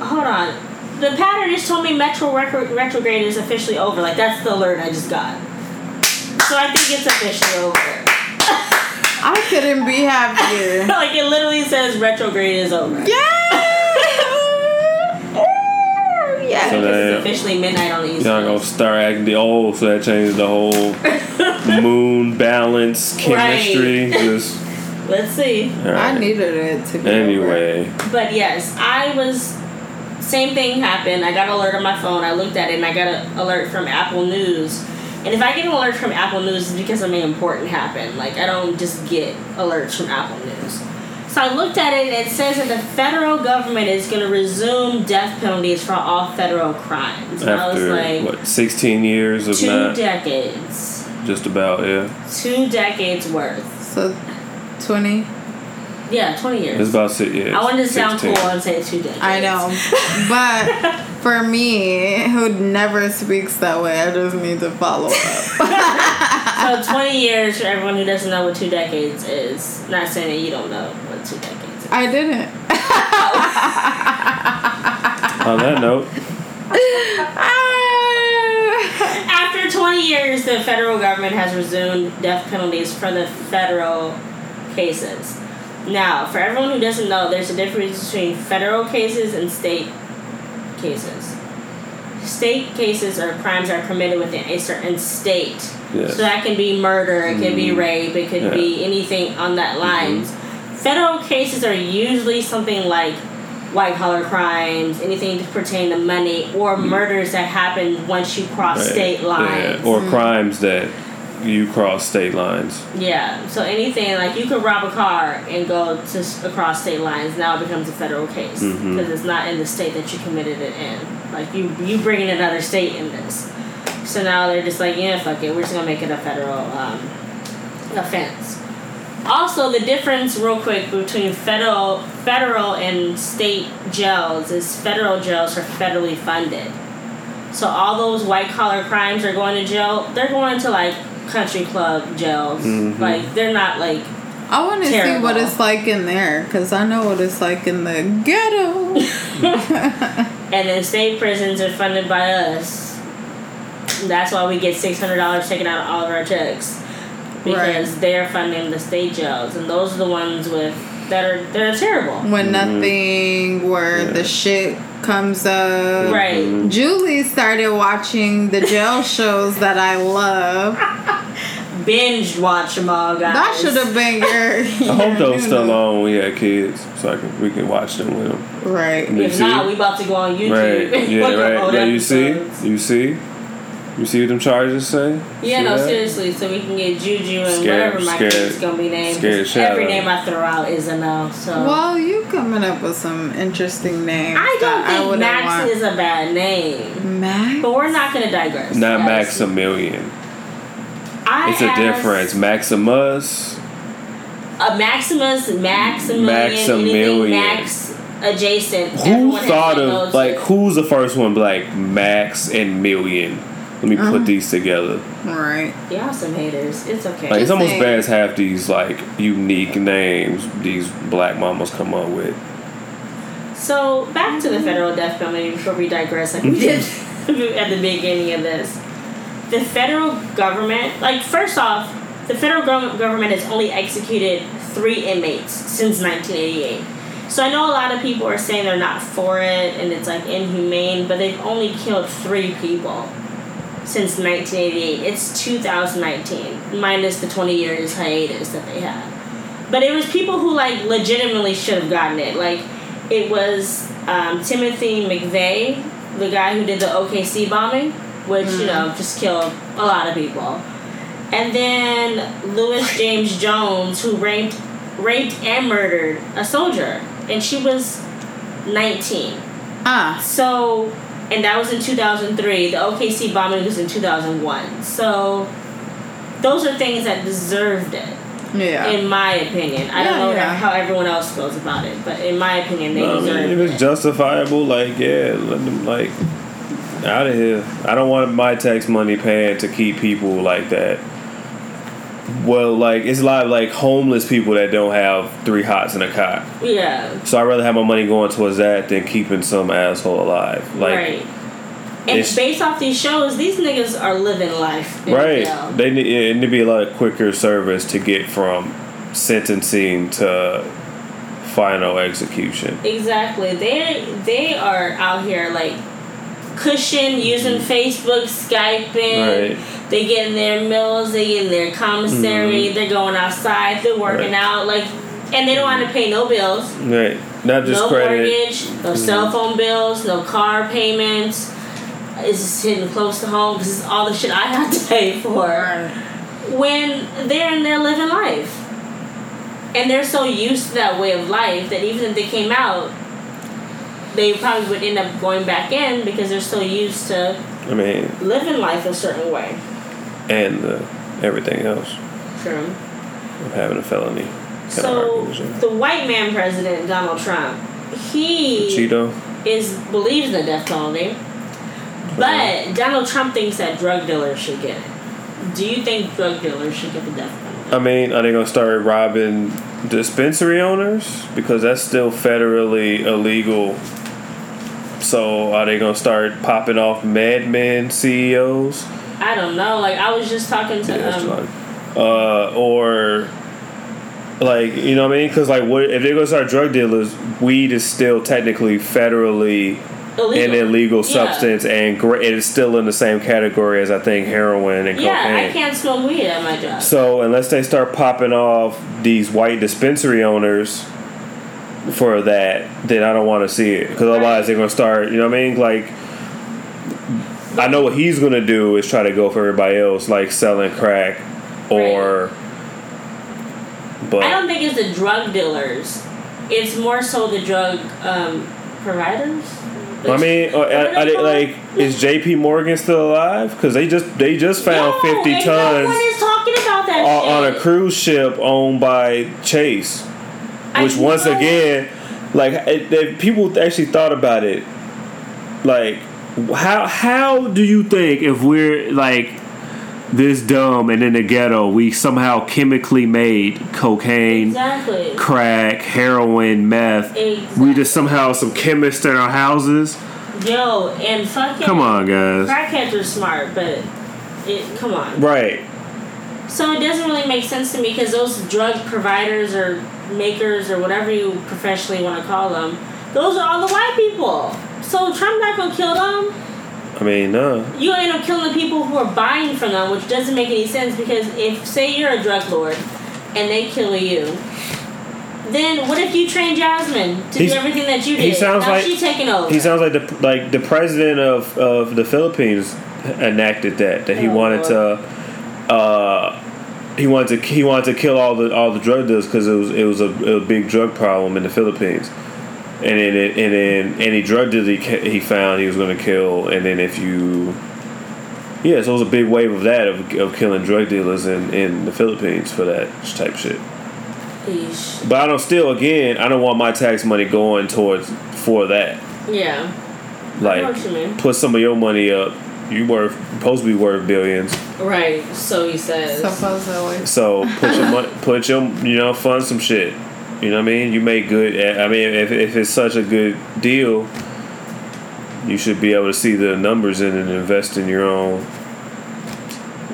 Hold on. The pattern just told me Metro retro- retrograde is officially over. Like, that's the alert I just got. So I think it's officially over. [LAUGHS] I couldn't be happier. [LAUGHS] like, it literally says retrograde is over. Yeah. [LAUGHS] yeah. So Because that- it's officially midnight on the East y'all gonna start acting the old, so that changes the whole moon balance chemistry. Just Let's see. all I needed it to be Anyway, But yes, I was. Same thing happened. I got an alert on my phone. I looked at it and I got an alert from Apple News. And if I get an alert from Apple News, it's because something important happened. Like, I don't just get alerts from Apple News. So I looked at it and it says that the federal government is going to resume death penalties for all federal crimes. And I was after like, what, 16 years of two not decades. just about yeah. Two decades worth. So, twenty. Yeah, 20 years. It's about six. years. I wanted to sound 16. cool and say two decades. I know, but for me, who never speaks that way, I just need to follow up. [LAUGHS] So 20 years for everyone who doesn't know what two decades is. Not saying that you don't know what two decades is. I didn't. [LAUGHS] On that note, [LAUGHS] After 20 years, the federal government has resumed death penalties for the federal cases. Now, for everyone who doesn't know, there's a difference between federal cases and state cases. State cases are crimes that are committed within a certain state. Yes. So that can be murder, it could be Mm. rape, it could Yeah. be anything on that lines. Mm-hmm. Federal cases are usually something like white collar crimes, anything to pertain to money, or mm. murders that happen once you cross yeah, state lines. yeah, or mm. crimes that you cross state lines. Yeah, so anything like you could rob a car and go to across state lines now it becomes a federal case because Mhm. it's not in the state that you committed it in. Like you, you bring in another state in this. So now they're just like, yeah, fuck it, we're just gonna make it a federal um, offense. Also, the difference, real quick, between federal, federal and state jails is federal jails are federally funded. So all those white collar crimes are going to jail. They're going to like country club jails. Mhm. Like they're not like I want to see what it's like in there because I know what it's like in the ghetto. [LAUGHS] and then state prisons are funded by us. That's why we get six hundred dollars taken out of all of our checks because Right. they're funding the state jails, and those are the ones with that are that are terrible. when Mhm. nothing, where Yeah. the shit comes up. Right. Mhm. Julie started watching the jail [LAUGHS] shows that I love. Binge watch them all, guys. That should have been your. [LAUGHS] I hope those still on when we had kids, so I can we can watch them with them. Right. You If see? not, we about to go on YouTube. Right. Yeah. Right. old Yeah. You see. You see. You see what them charges say? Yeah, See no, that? seriously. So we can get Juju and Scared- whatever my scared- kid's gonna be named. scared 'cause shit Every of name I throw out is a no. So Well, you coming up with some interesting names. I don't that I think Max want. is a bad name. Max. But we're not gonna digress. Not guys. Maximilian. I It's a difference. Maximus. A Maximus, Maximilian, Maximilian. Max adjacent. Who everyone thought of like who's the first one? Like Max and Million. Let me Uh-huh. put these together. Right. Y'all some haters. It's okay. Like it's Just almost saying. bad as half these like unique names these black mamas come up with. So back to the federal death penalty before we digress, like we did [LAUGHS] at the beginning of this. The federal government, like first off, the federal gov- government has only executed three inmates since 1988. So I know a lot of people are saying they're not for it and it's like inhumane, but they've only killed three people since 1988. It's 2019, minus the 20 years hiatus that they had. But it was people who like legitimately should have gotten it. Like it was um, Timothy McVeigh, the guy who did the OKC bombing, which you know just killed a lot of people. And then Lewis James Jones, who raped raped and murdered a soldier, and she was 19. Ah. So, and that was in 2003. The OKC bombing was in 2001. So, those are things that deserved it, Yeah. in my opinion. I don't know yeah. how everyone else feels about it, but in my opinion, they No, I mean, deserved if it. it's justifiable, like yeah, let them like out of here. I don't want my tax money paying to keep people like that. Well, like it's a lot of like homeless people that don't have three hots in a cot. yeah, So I'd rather have my money going towards that than keeping some asshole alive. Like right. And it's- based off these shows, these niggas are living life. right, they need it need to be a lot of quicker service to get from sentencing to final execution. Exactly. They they are out here like cushion using Facebook, Skyping. Right. They getting their meals. They getting their commissary. They're going outside. They're working Mm-hmm. Right. out. Like, and they don't have to pay no bills, Right, not just no credit. mortgage, no cell phone bills, no car payments. It's just hitting close to home because it's all the shit I have to pay for when they're in there living life. And they're so used to that way of life that even if they came out, they probably would end up going back in because they're so used to I mean, living life a certain way. and uh, everything else True. of having a felony. So the white man president Donald Trump, he Cheeto. is believes in the death penalty, but Donald Trump thinks that drug dealers should get it. Do you think drug dealers should get the death penalty? I mean, are they gonna start robbing dispensary owners because that's still federally illegal? So are they gonna start popping off MedMen CEOs? I don't know. Like I was just talking to Yeah, um. Uh, or like you know what I mean? Because like, what if they're gonna start drug dealers? Weed is still technically federally illegal. an illegal Yeah. substance, and gra- it is still in the same category as I think heroin and Yeah, cocaine. I can't smoke weed at my job. So unless they start popping off these white dispensary owners for that, then I don't want to see it because otherwise they're gonna start. You know what I mean? Like, I know what he's gonna do is try to go for everybody else, like selling crack, or. But I don't think it's the drug dealers. It's more so the drug um, providers. I mean, uh, are, are they like, is J.P. Morgan still alive? Because they just they just found no, fifty and No one tons is talking about that on, on a cruise ship owned by Chase. Which once again, like it, it- people actually thought about it. Like, how how do you think if we're like this dumb and in the ghetto, we somehow chemically made cocaine, Exactly. crack, heroin, meth? Exactly. We just somehow some chemists in our houses. Yo, and fucking. Come on, guys. Crackheads are smart, but it. Come on. Right. So it doesn't really make sense to me because those drug providers or makers or whatever you professionally want to call them, those are all the white people. So Trump not gonna kill them. I mean, no. You end up killing the people who are buying from them, which doesn't make any sense because if say you're a drug lord and they kill you, then what if you train Jasmine to He's- do everything that you did? he sounds now like- she's taking over. He sounds like the like the president of, of the Philippines enacted that that he Oh, wanted to uh he wanted to he wanted to kill all the all the drug dealers because it was it was a, a big drug problem in the Philippines. And then it, and then any drug dealer he, he found he was going to kill and then if you yeah so it was a big wave of that of, of killing drug dealers in, in the Philippines for that type shit. Eesh. But I don't still again. I don't want my tax money going towards for that. Yeah. Like what you mean. put some of your money up. You worth supposed to be worth billions. Right. So he says. Supposedly. So put your money, [LAUGHS] put your you know fund some shit. You know what I mean? You make good. I mean, if if it's such a good deal, you should be able to see the numbers in it and invest in your own.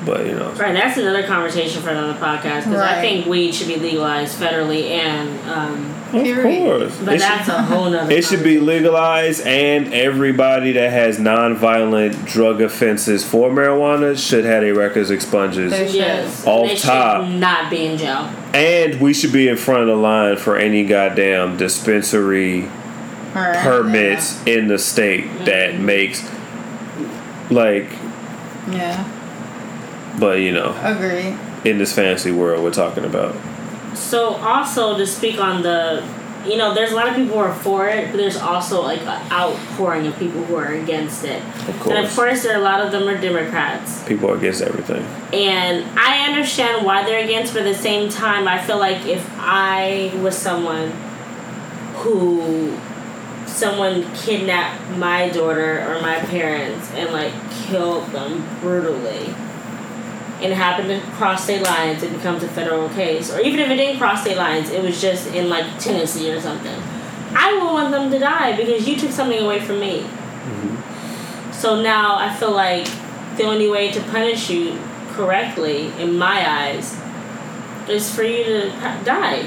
But you know, Right, that's another conversation for another podcast because I think weed should be legalized federally and, um, of Period. course, but it should, that's a whole nother. [LAUGHS] it should be legalized, and everybody that has nonviolent drug offenses for marijuana should have their records expunged. They should. Yes, Off they top. should not be in jail. And we should be in front of the line for any goddamn dispensary Alright, permits in the state that mm-hmm. makes like Yeah. but you know. Agree. in this fantasy world we're talking about So also to speak on the, you know, there's a lot of people who are for it, but there's also like an outpouring of people who are against it. of And of course course, there are a lot of them are Democrats. people are against everything And I understand why they're against, but at the same time, I feel like if I was someone who someone kidnapped my daughter or my parents and like killed them brutally and it happened to cross state lines, it becomes a federal case. Or even if it didn't cross state lines, it was just in like Tennessee or something. I would want them to die because you took something away from me. Mm-hmm. So now I feel like the only way to punish you correctly, in my eyes, is for you to die.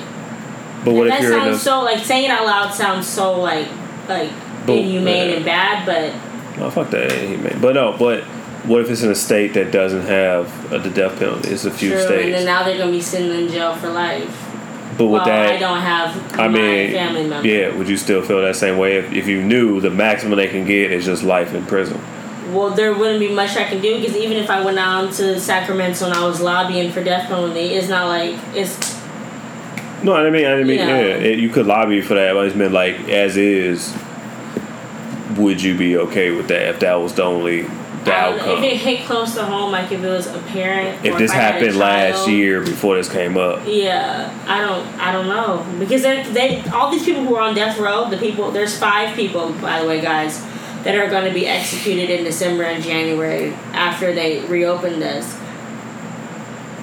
but what and if that you're sounds a so like saying it out loud sounds so like like But- inhumane yeah. and bad, but no fuck that ain't he but no but what if it's in a state that doesn't have uh, the death penalty it's a few true. And then now they're gonna be sitting in jail for life. but with well, that I don't have I mean, family member. yeah, would you still feel that same way if, if you knew the maximum they can get is just life in prison? Well, there wouldn't be much I can do because even if I went down to Sacramento and I was lobbying for death penalty, it's not like it's No, I mean, I mean, Yeah. yeah, it, you could lobby for that, but it's meant like as is. Would you be okay with that if that was the only the outcome? if it hit close to home, like if it was a parent. If this happened last child. year before this came up, Yeah, I don't, I don't know because they, they, all these people who are on death row, the people, there's five people, by the way, guys, that are going to be executed in December and January after they reopen this.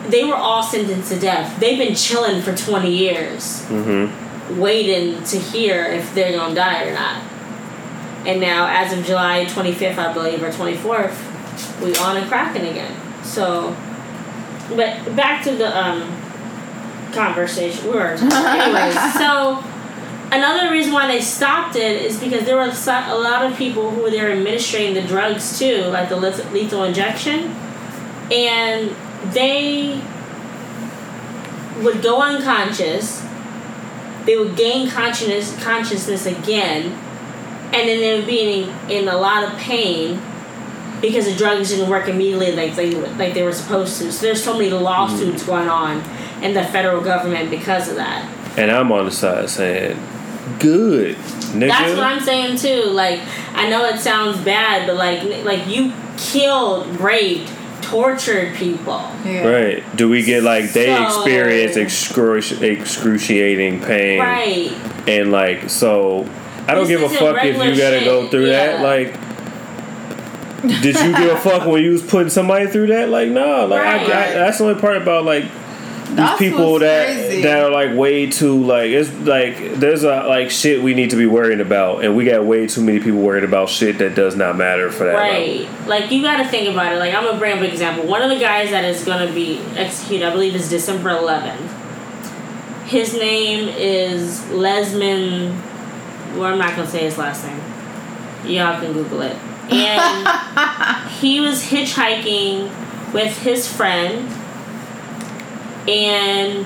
They were all sentenced to death. They've been chilling for twenty years, mm-hmm. waiting to hear if they're gonna die or not. And now, as of July twenty fifth, I believe, or twenty fourth, we on and cracking again. So, but back to the um conversation. We were [LAUGHS] anyways. so another reason why they stopped it is because there were a lot of people who were there administering the drugs too, like the lethal injection, and they would go unconscious. They would gain consciousness consciousness again, and then they would be in, in a lot of pain because the drugs didn't work immediately like they like they were supposed to. So there's so many lawsuits mm. going on in the federal government because of that. and I'm on the side saying, "Good, nigga." That's what I'm saying too. Like I know it sounds bad, but like like you killed, raped, tortured people. Yeah. Right? Do we get like they So- experience excruci- excruciating pain, Right. and like so? I don't give a fuck if you gotta go shit, through that. Like, did you give a [LAUGHS] fuck when you was putting somebody through that? Like, no. Like, I, I, that's the only part about like these That's people that crazy. that are like way too like it's like there's a like shit we need to be worrying about, and we got way too many people worried about shit that does not matter for that. level. Right. Like you got to think about it. Like I'm gonna bring up an example. One of the guys that is gonna be executed, I believe, is December 11th. His name is Lezmond. Well, I'm not gonna say his last name. Y'all can Google it. And [LAUGHS] he was hitchhiking with his friend, and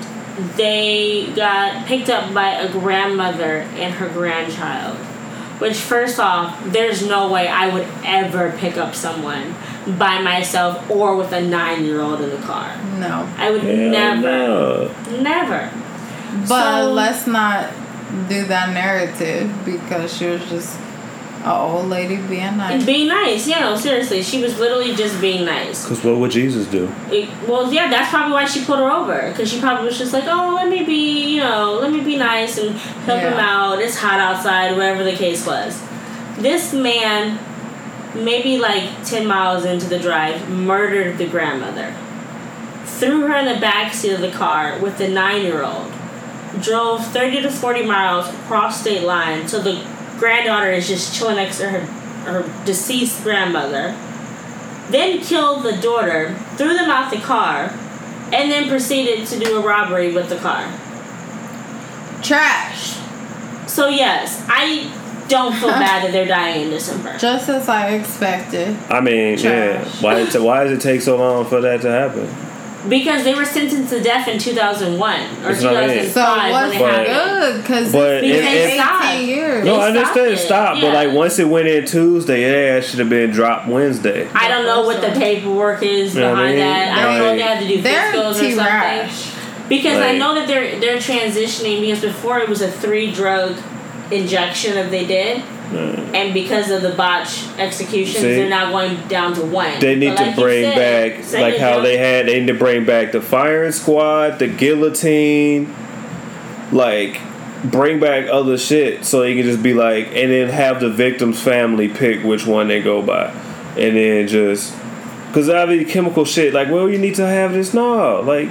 they got picked up by a grandmother and her grandchild. Which, first off, there's no way I would ever pick up someone by myself or with a nine year old in the car. No. I would Hell never, no. never. But So- let's not do that narrative because she was just A old lady being nice. Being nice, yeah, no, seriously. She was literally just being nice. Because what would Jesus do? It, well, yeah, that's probably why she pulled her over. Because she probably was just like, oh, let me be, you know, let me be nice and help him out. It's hot outside, whatever the case was. This man, maybe like 10 miles into the drive, murdered the grandmother. Threw her in the back seat of the car with the nine year old. Drove 30 to 40 miles across state line so the granddaughter is just chilling next to her, her deceased grandmother then killed the daughter, threw them out the car, and then proceeded to do a robbery with the car. Trash. So yes, I don't feel [LAUGHS] bad that they're dying in December. Just as I expected. I mean, yeah. Trash. Why, it why does it take so long for that to happen? Because they were sentenced to death in 2001 or That's what I mean. 2005 So when what's they But- had it. good? Because But it's it- it- 18 stopped. years. No, I understand it stopped it, but like once it went in Tuesday, yeah, it should have been dropped Wednesday. I don't know what the paperwork is You know I behind mean? that. I don't know if they Like- had to do They're fiscals or something. T-Rash. Because I know that they're they're transitioning because before it was a three drug injection that they did. And because of the botch executions, See? they're now going down to one. They need like to bring said, back like how they had. They need to bring back the firing squad, the guillotine, like bring back other shit so you can just be like, and then have the victim's family pick which one they go by, and then just because I mean chemical shit. Like, well, you need to have this. No, like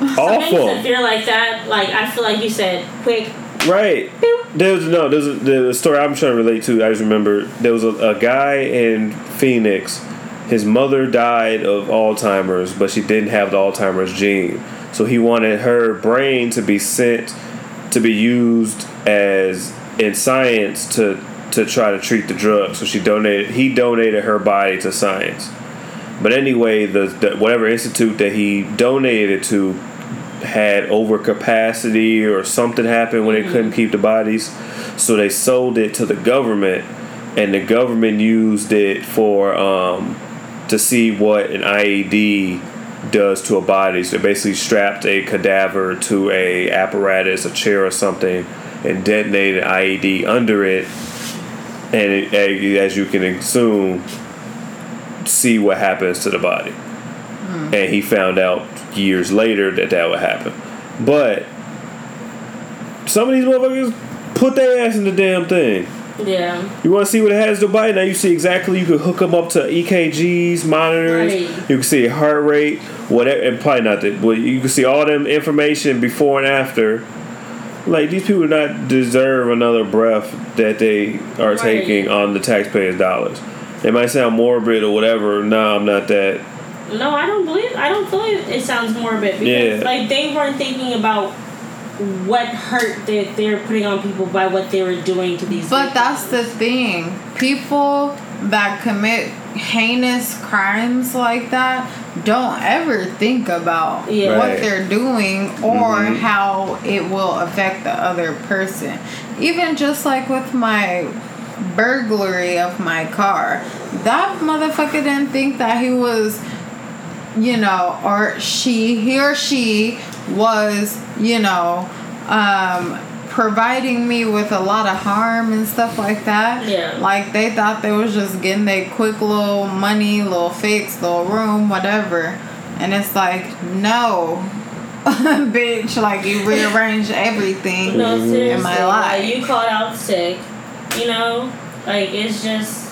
[LAUGHS] awful. that feel like that, like I feel like you said, quick. Right. There was no. There's the story I'm trying to relate to. I just remember there was a, a guy in Phoenix. His mother died of Alzheimer's, but she didn't have the Alzheimer's gene. So he wanted her brain to be sent to be used as in science to to try to treat the drug. So she donated. He donated her body to science. But anyway, the, the whatever institute that he donated to had overcapacity or something happened when they couldn't keep the bodies. So they sold it to the government, and the government used it for um, to see what an IED does to a body. So they basically strapped a cadaver to a apparatus, a chair or something, and detonated an IED under it. And it, as you can assume, see what happens to the body. And he found out years later that that would happen. But some of these motherfuckers put their ass in the damn thing. Yeah. You want to see what it has to body? Now you see exactly. You can hook them up to EKGs, monitors. Right. You can see heart rate, whatever. And probably not that, but you can see all them information before and after. Like these people do not deserve another breath that they are Right. taking on the taxpayers' dollars. They might sound morbid or whatever. No, I'm not that. No, I don't believe. I don't believe it sounds morbid because Yeah. like they weren't thinking about what hurt that they're putting on people by what they were doing to these. But victims. that's the thing. People that commit heinous crimes like that don't ever think about Yeah. what they're doing or Mhm. how it will affect the other person. Even just like with my burglary of my car, that motherfucker didn't think that he was you know, or she, he or she was, you know, um, providing me with a lot of harm and stuff like that. Yeah. Like they thought they was just getting their quick little money, little fix, little room, whatever. And it's like, no, [LAUGHS] bitch, like you rearranged everything no in my life. like you called out sick. You know, like it's just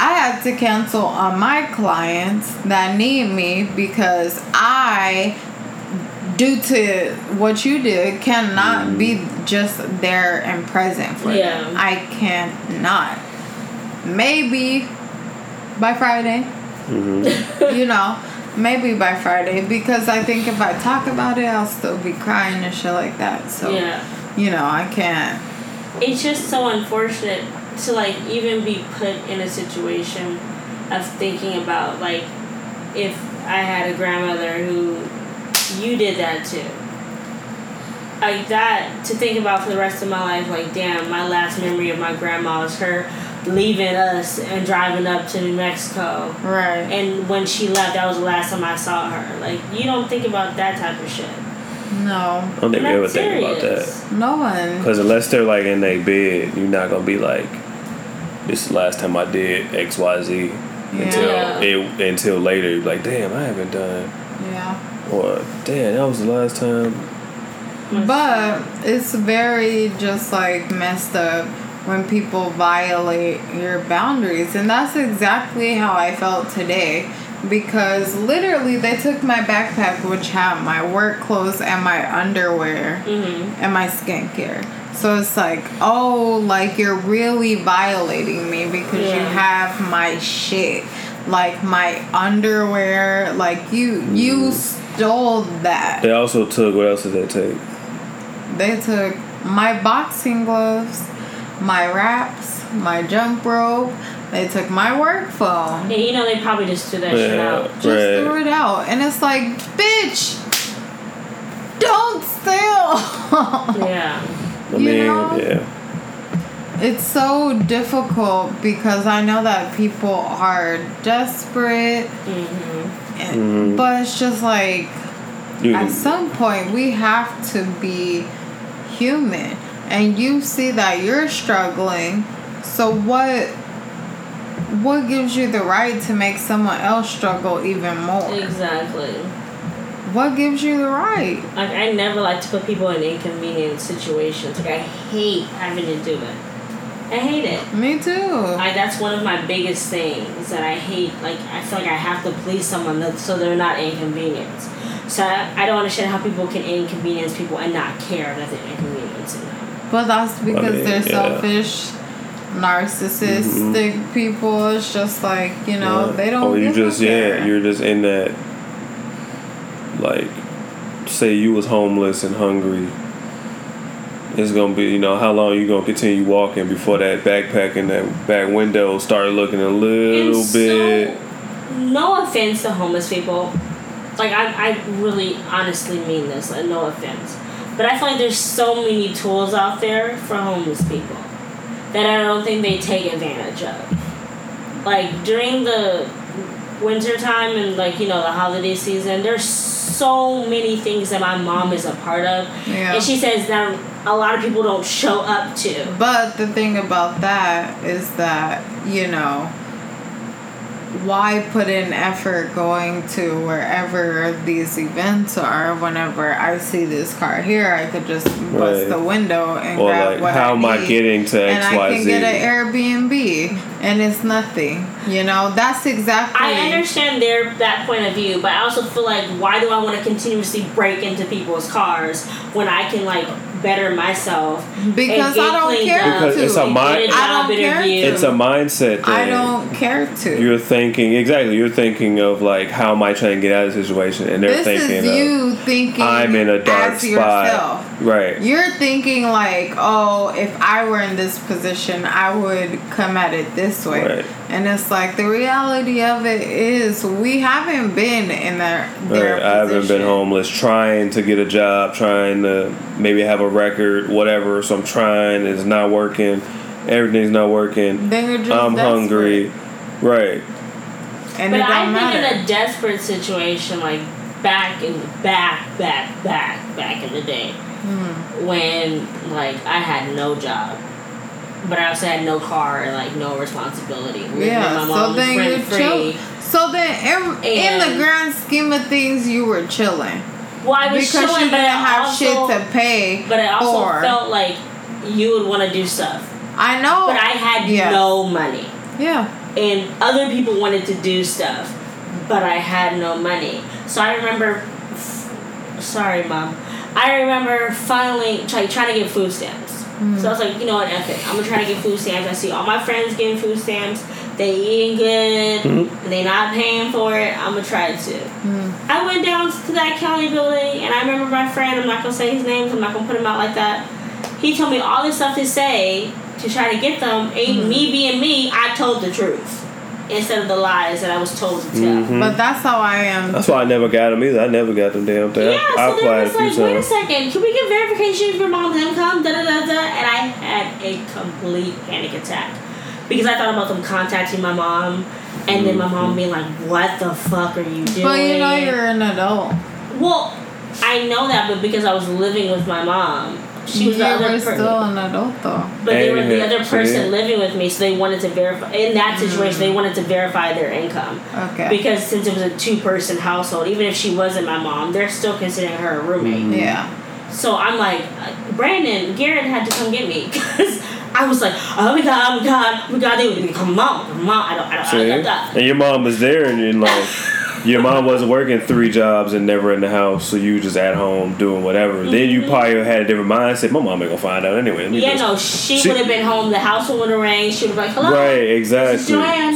I had to cancel on my clients that need me because I, due to what you did, cannot be just there and present for Yeah. them. I cannot. Maybe by Friday, Mm-hmm. [LAUGHS] you know, maybe by Friday because I think if I talk about it, I'll still be crying and shit like that. So, yeah. you know, I can't. It's just so unfortunate to like even be put in a situation of thinking about like if I had a grandmother who you did that to. Like that to think about for the rest of my life, like damn, my last memory of my grandma is her leaving us and driving up to New Mexico. Right. And when she left, that was the last time I saw her. Like you don't think about that type of shit. No, I don't think we ever not think about that. no one. Because unless they're like in their bed, you're not gonna be like, "This is the last time I did X Y Z Z." Until it until later, you're like, "Damn, I haven't done." Yeah. Or damn, that was the last time. But it's very just like messed up when people violate your boundaries. And that's exactly how I felt today. Because literally, they took my backpack, which had my work clothes and my underwear Mm-hmm. and my skincare. So it's like, oh, like you're really violating me because you have my shit. Like my underwear, like you you mm-hmm. stole that. They also took what else did they take? They took my boxing gloves, my wraps, my jump rope. They took my work phone. Yeah, you know they probably just threw that shit Yeah. out. Just threw it out. And it's like, bitch, don't steal. [LAUGHS] I You mean, know? yeah. it's so difficult because I know that people are desperate. Mm-hmm. and- Mhm. But it's just like, You, at some point we have to be human and you see that you're struggling so what what gives you the right to make someone else struggle even more Exactly. What gives you the right Like I never like to put people in inconvenient situations. Like I hate having to do it. I hate it. me too I, that's one of my biggest things that I hate. Like I feel like I have to please someone that, so they're not inconvenienced. So I, I don't understand how people can inconvenience people and not care that they're inconveniencing them. but that's because mean, they're yeah. selfish mm-hmm. narcissistic people it's just like you know yeah. they don't Or you give a just yeah, you're just in that. Like, say you was homeless and hungry. It's gonna be you know how long you gonna continue walking before that backpack and that back window start looking a little bit. No offense to homeless people. Like I, I really honestly mean this. Like, no offense, but I find there's so many tools out there for homeless people that I don't think they take advantage of. Like during the winter time and like you know the holiday season, there's so many things that my mom is a part of, Yeah. and she says that a lot of people don't show up to. But the thing about that is that, you know, why put in effort going to wherever these events are whenever I see this car here, I could just bust Right. the window and Or grab like, what how I am I getting to XYZ and X I Y can Z? get an Airbnb and it's nothing. You know, that's exactly I understand their that point of view, but I also feel like why do I want to continuously break into people's cars when I can like better myself? because and I don't care up, Because to. it's a mind- get a I job don't care to. It's a mindset thing. I don't care to. You're thinking exactly. You're thinking of like, how am I trying to get out of the situation? And they're this thinking is of, you thinking I'm in a dark as spot. yourself. Right. You're thinking like, oh, if I were in this position, I would come at it this way. Right. And it's like the reality of it is we haven't been in their their Right. I haven't been homeless, trying to get a job, trying to maybe have a record, whatever. So I'm trying. It's not working. Everything's not working. Then you're just I'm desperate. hungry. Right. and but it don't I've matter. been in a desperate situation like back in back back back back in the day Hmm. when like I had no job. But I also had no car and like no responsibility. Yeah, so then you rent chill. free. So then, in, in the grand scheme of things, you were chilling Well, I was because chilling, you but didn't I have also, shit to pay. But I also for. felt like you would want to do stuff. I know, But I had Yes. no money. yeah. And other people wanted to do stuff, but I had no money. So I remember. Sorry, mom. I remember finally try, trying to get food stamps. So I was like, you know what, F it. I'm gonna try to get food stamps. I see all my friends getting food stamps. They eating good. Mm-hmm. They not paying for it. I'm gonna try it too. Mm-hmm. I went down to that county building, and I remember my friend. I'm not gonna say his name. 'cause I'm not gonna put him out like that. He told me all this stuff to say to try to get them. And mm-hmm. me being me, I told the truth instead of the lies that I was told to tell. Mhm. But that's how I am. That's why I never got them either. I never got them damn thing. Yeah, I, I so applied then a it's few like, wait a second, can we get verification of your mom's income? Da da da da. And I had a complete panic attack because I thought about them contacting my mom, and then my mom being like, "What the fuck are you doing?" But you know, you're an adult. Well, I know that, but because I was living with my mom, she was you the other person. still an adult though. But they were the other see? person living with me, so they wanted to verify. In that hmm. situation, they wanted to verify their income Okay. because since it was a two-person household, even if she wasn't my mom, they're still considering her a roommate. Hmm. yeah. So I'm like, Brandon, Garrett had to come get me [LAUGHS] because I was like, oh my god, oh my god, oh my god, they would come on, come on. I don't, I don't, See? I don't, I don't. And your mom was there, and, and like your mom wasn't working three jobs and never in the house, so you just at home doing whatever. Then you probably had a different mindset. My mom ain't gonna find out anyway. Yeah, just- no, she, She- would have been home. The house would have rang. She would have been like, hello. Right, exactly.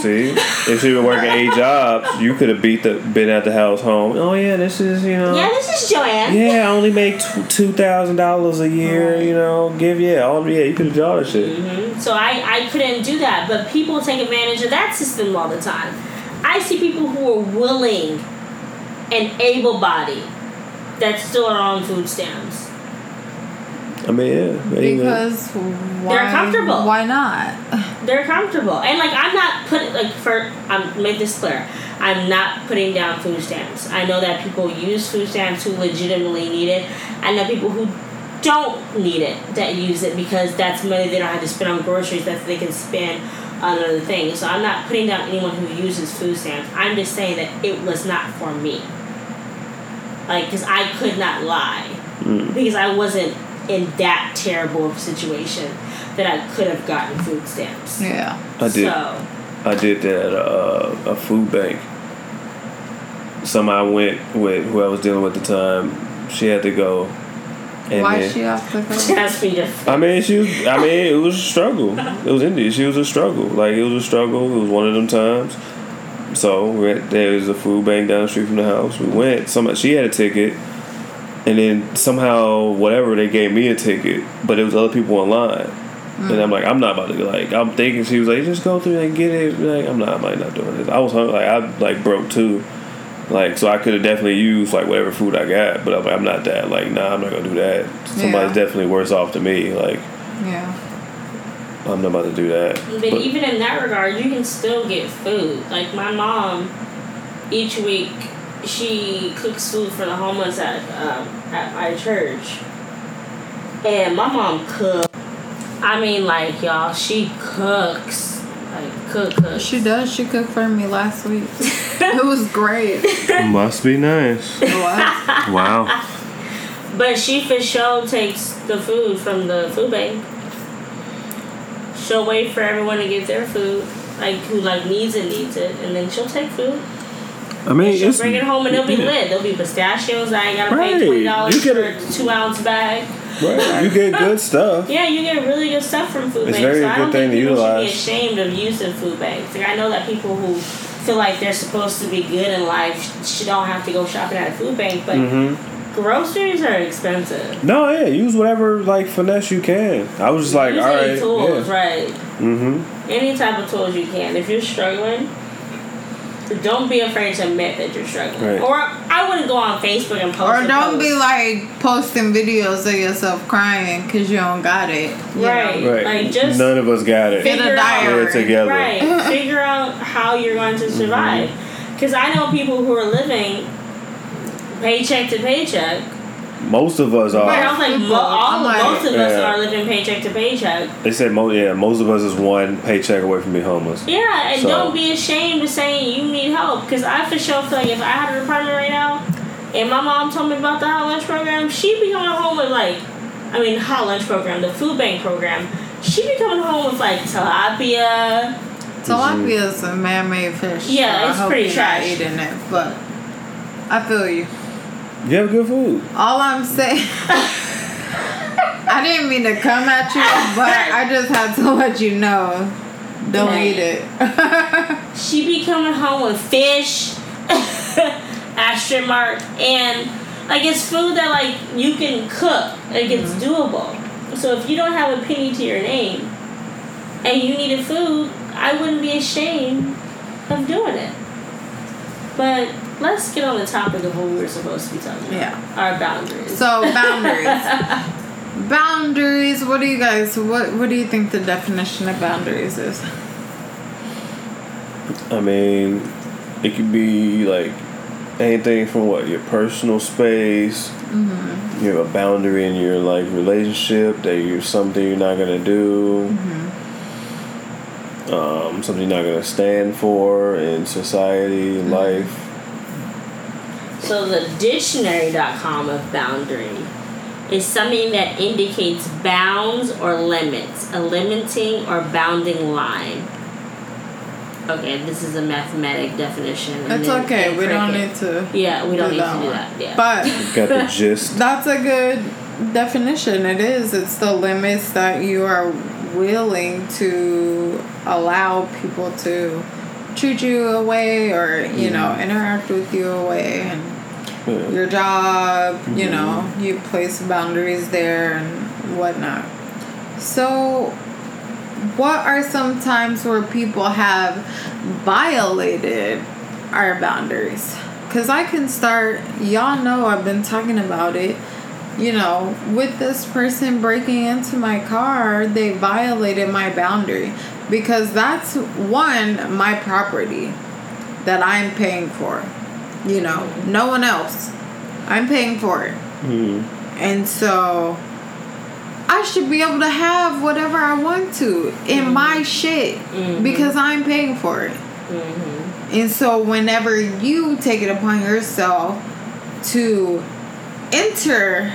See, if she been working eight [LAUGHS] jobs, you could have beat the been at the house home. Oh yeah, this is you know. Yeah, this is Joanne. Yeah, I only make two thousand dollars a year. You know, give yeah, all yeah, you could have done that shit. Mhm. So I, I couldn't do that. But people take advantage of that system all the time. I see people who are willing and able bodied that still are on food stamps. I mean, yeah, there you go. Because why? comfortable. Why not? They're comfortable. And like I'm not putting like for I'm make this clear. I'm not putting down food stamps. I know that people use food stamps who legitimately need it. I know people who don't need it that use it because that's money they don't have to spend on groceries that they can spend on other things. So I'm not putting down anyone who uses food stamps. I'm just saying that it was not for me. Like, because I could not lie. Mm. Because I wasn't in that terrible of a situation that I could have gotten food stamps. Yeah. I did. So, I did that at a, a food bank. Some I went with who I was dealing with at the time. She had to go. And Why then- she off the hook? that's me to [LAUGHS] I mean, she was. I mean, it was a struggle. It was India. She was a struggle. Like it was a struggle. It was one of them times. So we there was a food bank down the street from the house. We went. Some she had a ticket, and then somehow whatever they gave me a ticket, but it was other people online. And I'm like, I'm not about to like. I'm thinking she was like, just go through and get it. Like I'm not. I'm like not doing this. I was hungry. Like I like broke too. Like so, I could have definitely used like whatever food I got, but I'm, like, I'm not that. Like nah, I'm not gonna do that. Somebody's Yeah. definitely worse off than me. Like Yeah. I'm not about to do that. But even in that regard, you can still get food. Like my mom, each week she cooks food for the homeless at um, at my church, and my mom cooks. I mean, like y'all, she cooks, like cook cook. She does. She cooked for me last week. it was great. Must be nice. It was. Wow. But she for sure takes the food from the food bank. She'll wait for everyone to get their food, like who like needs it needs it, and then she'll take food. I mean, She'll it's bring it home and it'll be yeah. lit. There'll be pistachios. I ain't gotta Right. pay twenty dollars You for get a two ounce bag. Right. You get good [LAUGHS] stuff. Yeah, you get really good stuff from food It's banks. very so I good don't thing think people should be ashamed of using food banks. Like I know that people who feel like they're supposed to be good in life sh- don't have to go shopping at a food bank, but Mm-hmm. groceries are expensive. No, yeah, use whatever like finesse you can. I was just like, Use all right, tools, yeah. right? Mm-hmm. Any type of tools you can. If you're struggling, don't be afraid to admit that you're struggling. Right. Or I wouldn't go on Facebook and post. Or don't post. be like posting videos of yourself crying because you don't got it. Right. know? Right. Like, just None of us got it. Get a figure out- diary. Together. Right. [LAUGHS] Figure out how you're going to survive. Mm-hmm. Because I know people who are living paycheck to paycheck. Most of us are. Right. I was like, mo- People, all like- most of us Yeah. are living paycheck to paycheck. They said, mo- yeah, most of us is one paycheck away from being homeless. Yeah, and So- don't be ashamed of saying you need help. Because I for sure feel like if I had an apartment right now, and my mom told me about the hot lunch program, she'd be coming home with like, I mean, hot lunch program, the food bank program. She'd be coming home with like tilapia. Tilapia is a man-made fish. Yeah, so it's I hope pretty you're trash. Eating it, but I feel you. You have good food. All I'm saying, I didn't mean to come at you, but I just had to let you know. Don't Right. eat it. [LAUGHS] She be coming home with fish, [LAUGHS] asterisk mark, and like it's food that like you can cook. Like it's mm-hmm. doable. So if you don't have a penny to your name, and you needed food, I wouldn't be ashamed of doing it. But let's get on the topic of what we're supposed to be talking about. Yeah. Our boundaries. So boundaries. [LAUGHS] boundaries. What do you guys? What What do you think the definition of boundaries is? I mean, it could be like anything from what your personal space, Mm-hmm. You have a boundary in your like relationship that you're something you're not gonna do. Mm-hmm. Um, something you're not gonna stand for in society, in life. So the dictionary.com of boundary is something that indicates bounds or limits, a limiting or bounding line. Okay, this is a mathematic definition. and It's then- okay. and We don't cricket. need to. Yeah, we don't do need that to do one. that. Yeah. But Got the [LAUGHS] gist. that's a good definition. It is. It's the limits that you are willing to allow people to treat you away or you know interact with you away and Yeah. your job, you mm-hmm. know, you place boundaries there and whatnot. So, what are some times where people have violated our boundaries? Because I can start, y'all know I've been talking about it. You know, with this person breaking into my car, they violated my boundary. Because that's one, my property that I'm paying for. You know, no one else. I'm paying for it. Mhm. And so I should be able to have whatever I want to in mm-hmm. my shit mm-hmm. because I'm paying for it. Mm-hmm. And so whenever you take it upon yourself to enter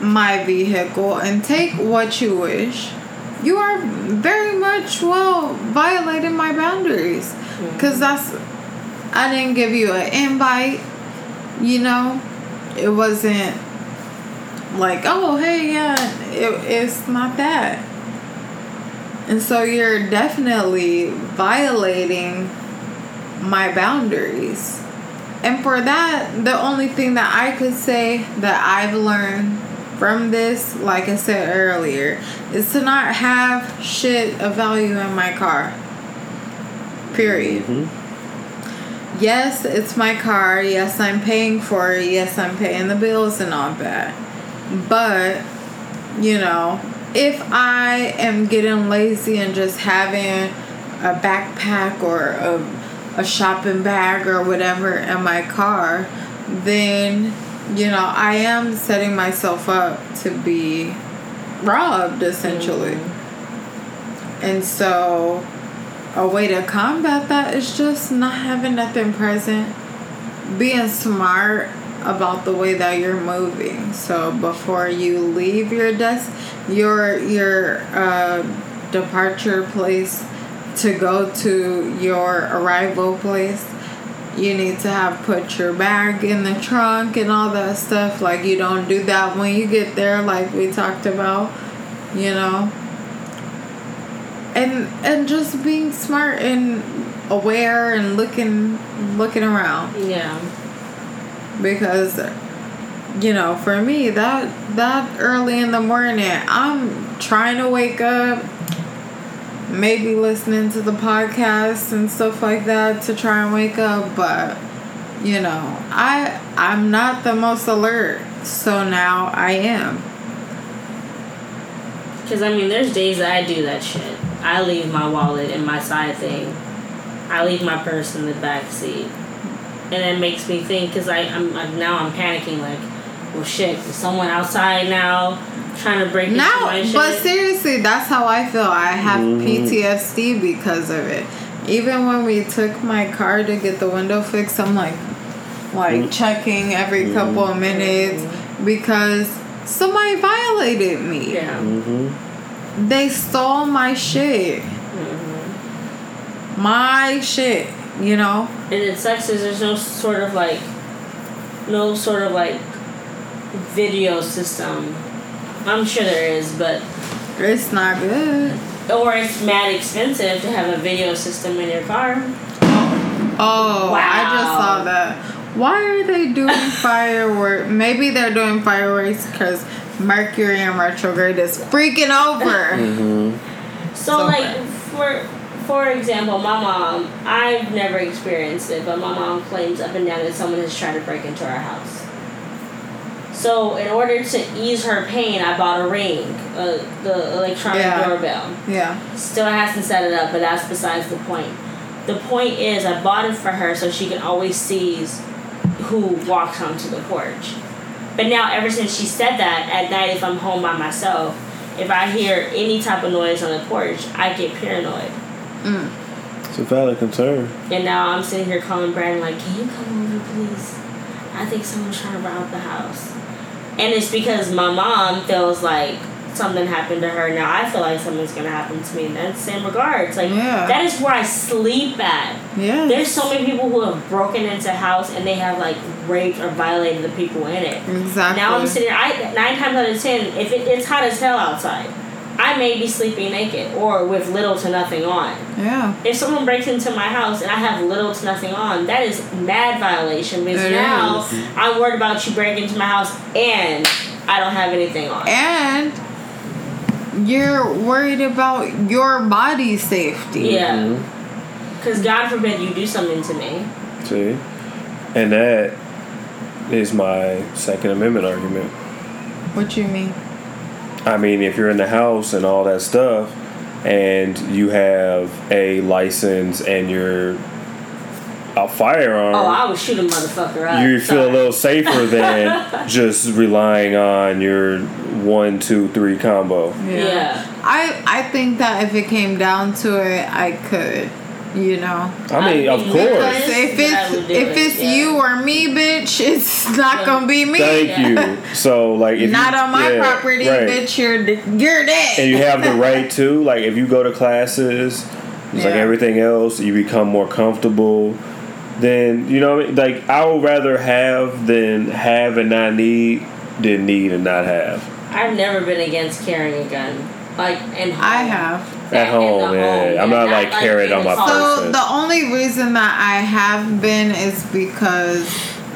my vehicle and take what you wish, you are very much well violating my boundaries because that's I didn't give you an invite, you know. It wasn't like, oh, hey, yeah, it, it's not that. And so you're definitely violating my boundaries. And for that, the only thing that I could say that I've learned from this, like I said earlier, is to not have shit of value in my car. Period. Mm-hmm. Yes, it's my car. Yes, I'm paying for it. Yes, I'm paying the bills and all that. But, you know, if I am getting lazy and just having a backpack or a, a shopping bag or whatever in my car, then, you know, I am setting myself up to be robbed essentially. Mm-hmm. And so, a way to combat that is just not having nothing present, being smart about the way that you're moving. So before you leave your desk, your your uh, departure place to go to your arrival place, you need to have put your bag in the trunk and all that stuff. Like you don't do that when you get there, like we talked about, you know and and just being smart and aware and looking looking around Yeah. because you know for me that that early in the morning i'm trying to wake up maybe listening to the podcast and stuff like that to try and wake up but you know i i'm not the most alert so now i am Because, I mean, there's days that I do that shit. I leave my wallet in my side thing. I leave my purse in the back seat. And it makes me think, because I'm, I'm, now I'm panicking, like, well, shit, is someone outside now trying to break into now my shit? but seriously that's how i feel i have Mhm. ptsd because of it even when we took my car to get the window fixed i'm like like checking every couple of minutes because somebody violated me yeah. Mm-hmm. They stole my shit Mm-hmm. my shit you know And it sucks is there's no sort of like, no sort of like video system. I'm sure there is, but it's not good or it's mad expensive to have a video system in your car. Oh, wow. I just saw that. Why are they doing [LAUGHS] fireworks? Maybe they're doing fireworks because Mercury in retrograde is freaking over. Mm-hmm. So, So like for for example, my mom, I've never experienced it, but my mom claims up and down that someone has tried to break into our house. So in order to ease her pain, I bought a ring, uh, the electronic Yeah. doorbell. Yeah. Still hasn't set it up, but that's besides the point. The point is, I bought it for her so she can always see who walks onto the porch. But now, ever since she said that, at night if I'm home by myself, if I hear any type of noise on the porch, I get paranoid. Mm. It's a valid concern. And now I'm sitting here calling Brandon like, "Can you come over, please? I think someone's trying to rob the house." And it's because my mom feels like something happened to her. Now I feel like something's gonna happen to me in that same regards. Like Yeah. that is where I sleep at. Yeah. There's so many people who have broken into a house and they have like raped or violated the people in it. exactly. Now I'm sitting. I nine times out of ten, if it, it's hot as hell outside, I may be sleeping naked or with little to nothing on. Yeah. If someone breaks into my house and I have little to nothing on, that is mad violation because It now is. I'm worried about you breaking into my house and I don't have anything on. And you're worried about your body safety. Yeah. Mm-hmm. Because God forbid you do something to me. See? And that is my Second Amendment argument. What you mean? I mean, if you're in the house and all that stuff, and you have a license and you're a firearm, Oh, I would shoot a motherfucker up. you feel a little safer than [LAUGHS] just relying on your one, two, three combo. Yeah. I I think that if it came down to it, I could. You know. I mean, I of mean, course. because- If I would it's if it, it's yeah. you or me, bitch, [LAUGHS] it's not Yeah. gonna be me. Thank Yeah. you. So, like, if not you, on my yeah, property, right. bitch. You're you're dead. and you have the [LAUGHS] right to like if you go to classes it's like everything else you become more comfortable then you know what I mean? like i would rather have than have and not need than need and not have I've never been against carrying a gun. Like, and I have. At home, yeah. I'm not, like, carrying on my car. person. So the only reason that I have been is because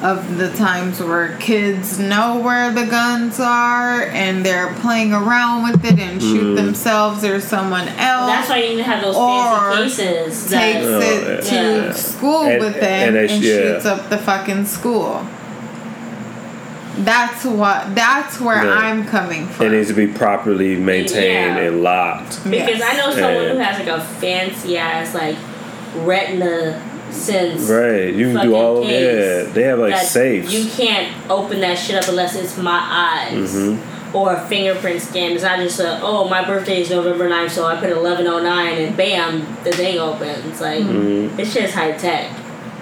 of the times where kids know where the guns are and they're playing around with it and shoot hmm. themselves or someone else. That's why you need to have those Or fancy cases. takes That, Oh, it to yeah. school And- with them and and, they sh- yeah. shoots up the fucking school. That's what. That's where Yeah. I'm coming from. it needs to be properly maintained Yeah. and locked because Yes. I know someone Yeah. who has like a fancy ass like retina sense. right you can do all of it they have like safes You can't open that shit up unless it's my eyes. Mhm. Or a fingerprint scan. It's not just a, oh, my birthday is November 9th, so I put 1109 and bam, the thing opens. Like, Mhm. it's just high tech.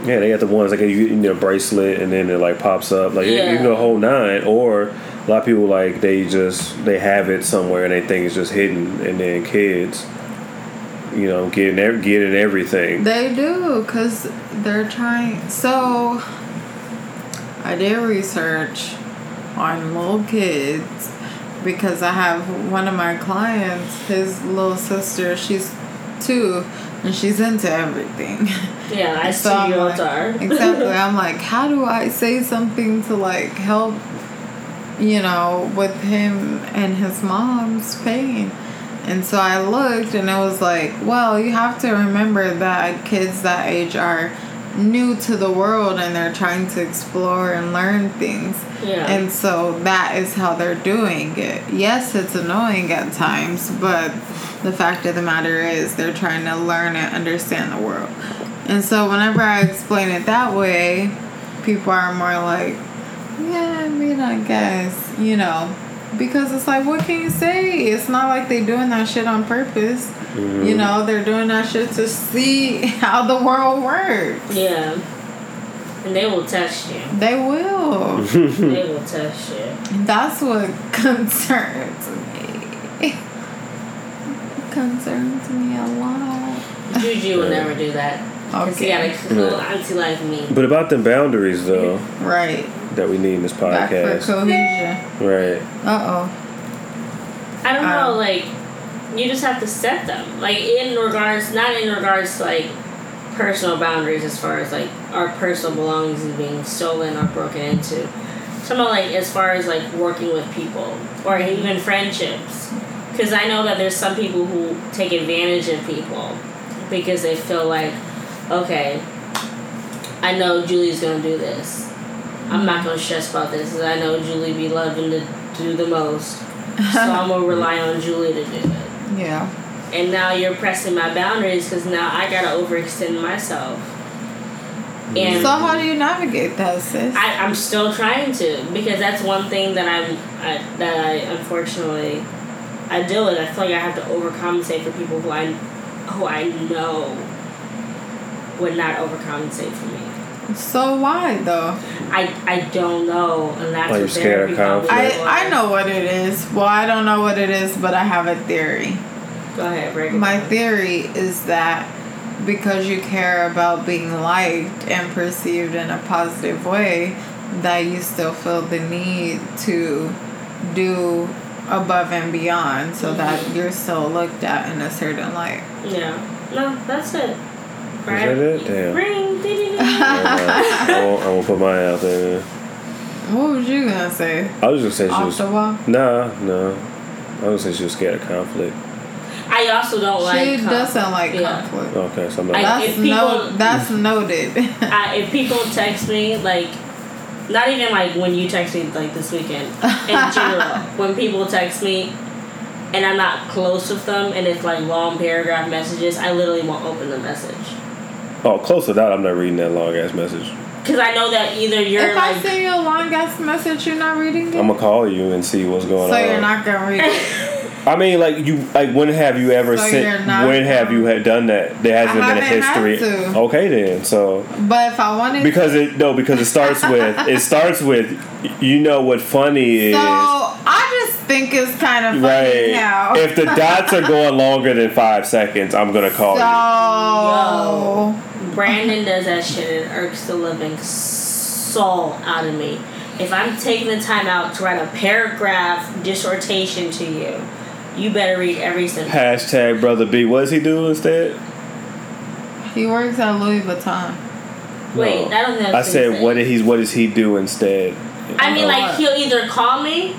Yeah, they got the ones like you you know bracelet and then it like pops up like you- you can go whole nine or a lot of people like they just they have it somewhere and they think it's just hidden and then kids you know getting ev- getting everything They do, cause they're trying. So, I did research on little kids because I have one of my clients. His little sister, she's two, and she's into everything. [LAUGHS] Yeah, I So see I'm you like- are. [LAUGHS] exactly. I'm like, how do I say something to like help, you know, with him and his mom's pain? And so I looked and it was like, well, you have to remember that kids that age are new to the world and they're trying to explore and learn things. Yeah. And so that is how they're doing it. Yes, it's annoying at times, but the fact of the matter is they're trying to learn and understand the world. And so whenever I explain it that way, people are more like, yeah, I mean, I guess, you know, because it's like, what can you say? It's not like they're doing that shit on purpose. You mm-hmm. know, they're doing that shit to see [LAUGHS] how the world works. yeah. And they will test you. They will. they [LAUGHS] will test you. That's what [LAUGHS] concerns me. concerns me a lot. Juju will never do that. Because he got Okay. a cool auntie like me. but about the boundaries though Right. That we need in this Back for podcast cohesion. right Uh oh. I don't know, Um, like, you just have to set them. Like, in regards, not in regards to, like, personal boundaries as far as, like, our personal belongings is being stolen or broken into. Some of, like, as far as, like, working with people or even friendships. Because I know that there's some people who take advantage of people because they feel like, okay, I know Julie's gonna do this. I'm not gonna stress about this because I know Julie be loving to do the most. So [LAUGHS] I'm gonna rely on Julie to do it. Yeah. And now you're pressing my boundaries because now I gotta overextend myself. And So how do you navigate that, sis? I, I'm still trying to because that's one thing that I'm I, that I unfortunately I deal with. I feel like I have to overcompensate for people who I who I know would not overcompensate for me. so why though? I I don't know, and that's Are you scared of conflict? I, I was. know what it is. Well, I don't know what it is, but I have a theory. Go ahead, break it My down. theory is that because you care about being liked and perceived in a positive way, that you still feel the need to do above and beyond so that mm-hmm. you're still looked at in a certain light. Yeah. No, that's it. That it? Damn. Ring. ding, ding, ding. I won't, I won't put mine out there. What was you gonna say? I was just saying she Off was. the wall? Nah, no. I was gonna say she was scared of conflict. I also don't like. she com- doesn't like yeah. conflict. Okay, so I'm I- That's people- no, that's mm. noted. [LAUGHS] I, if people text me like not even like when you text me like this weekend in general [LAUGHS] when people text me and i'm not close with them and it's like long paragraph messages i literally won't open the message oh, close to that, I'm not reading that long ass message. because i know that either you're if I like send you a long ass message, you're not reading it. I'm gonna call you and see what's going so on. So you're not gonna read it. I mean, like you, like when have you ever So sent? you're not- When have you had done that? There hasn't I been a haven't had history. to. Okay, then. So But if I wanted because it no, because it starts with [LAUGHS] it starts with you know what funny is. So I just think it's kind of funny Right. how. If the dots are going longer than five seconds, I'm gonna call you. [LAUGHS] so brandon does that shit and irks the living soul out of me if i'm taking the time out to write a paragraph dissertation to you you better read every sentence Hashtag brother B. What does he do instead? he works at Louis Vuitton. wait No. i don't know I said, what did he? What does he do instead? I mean, like he'll either call me,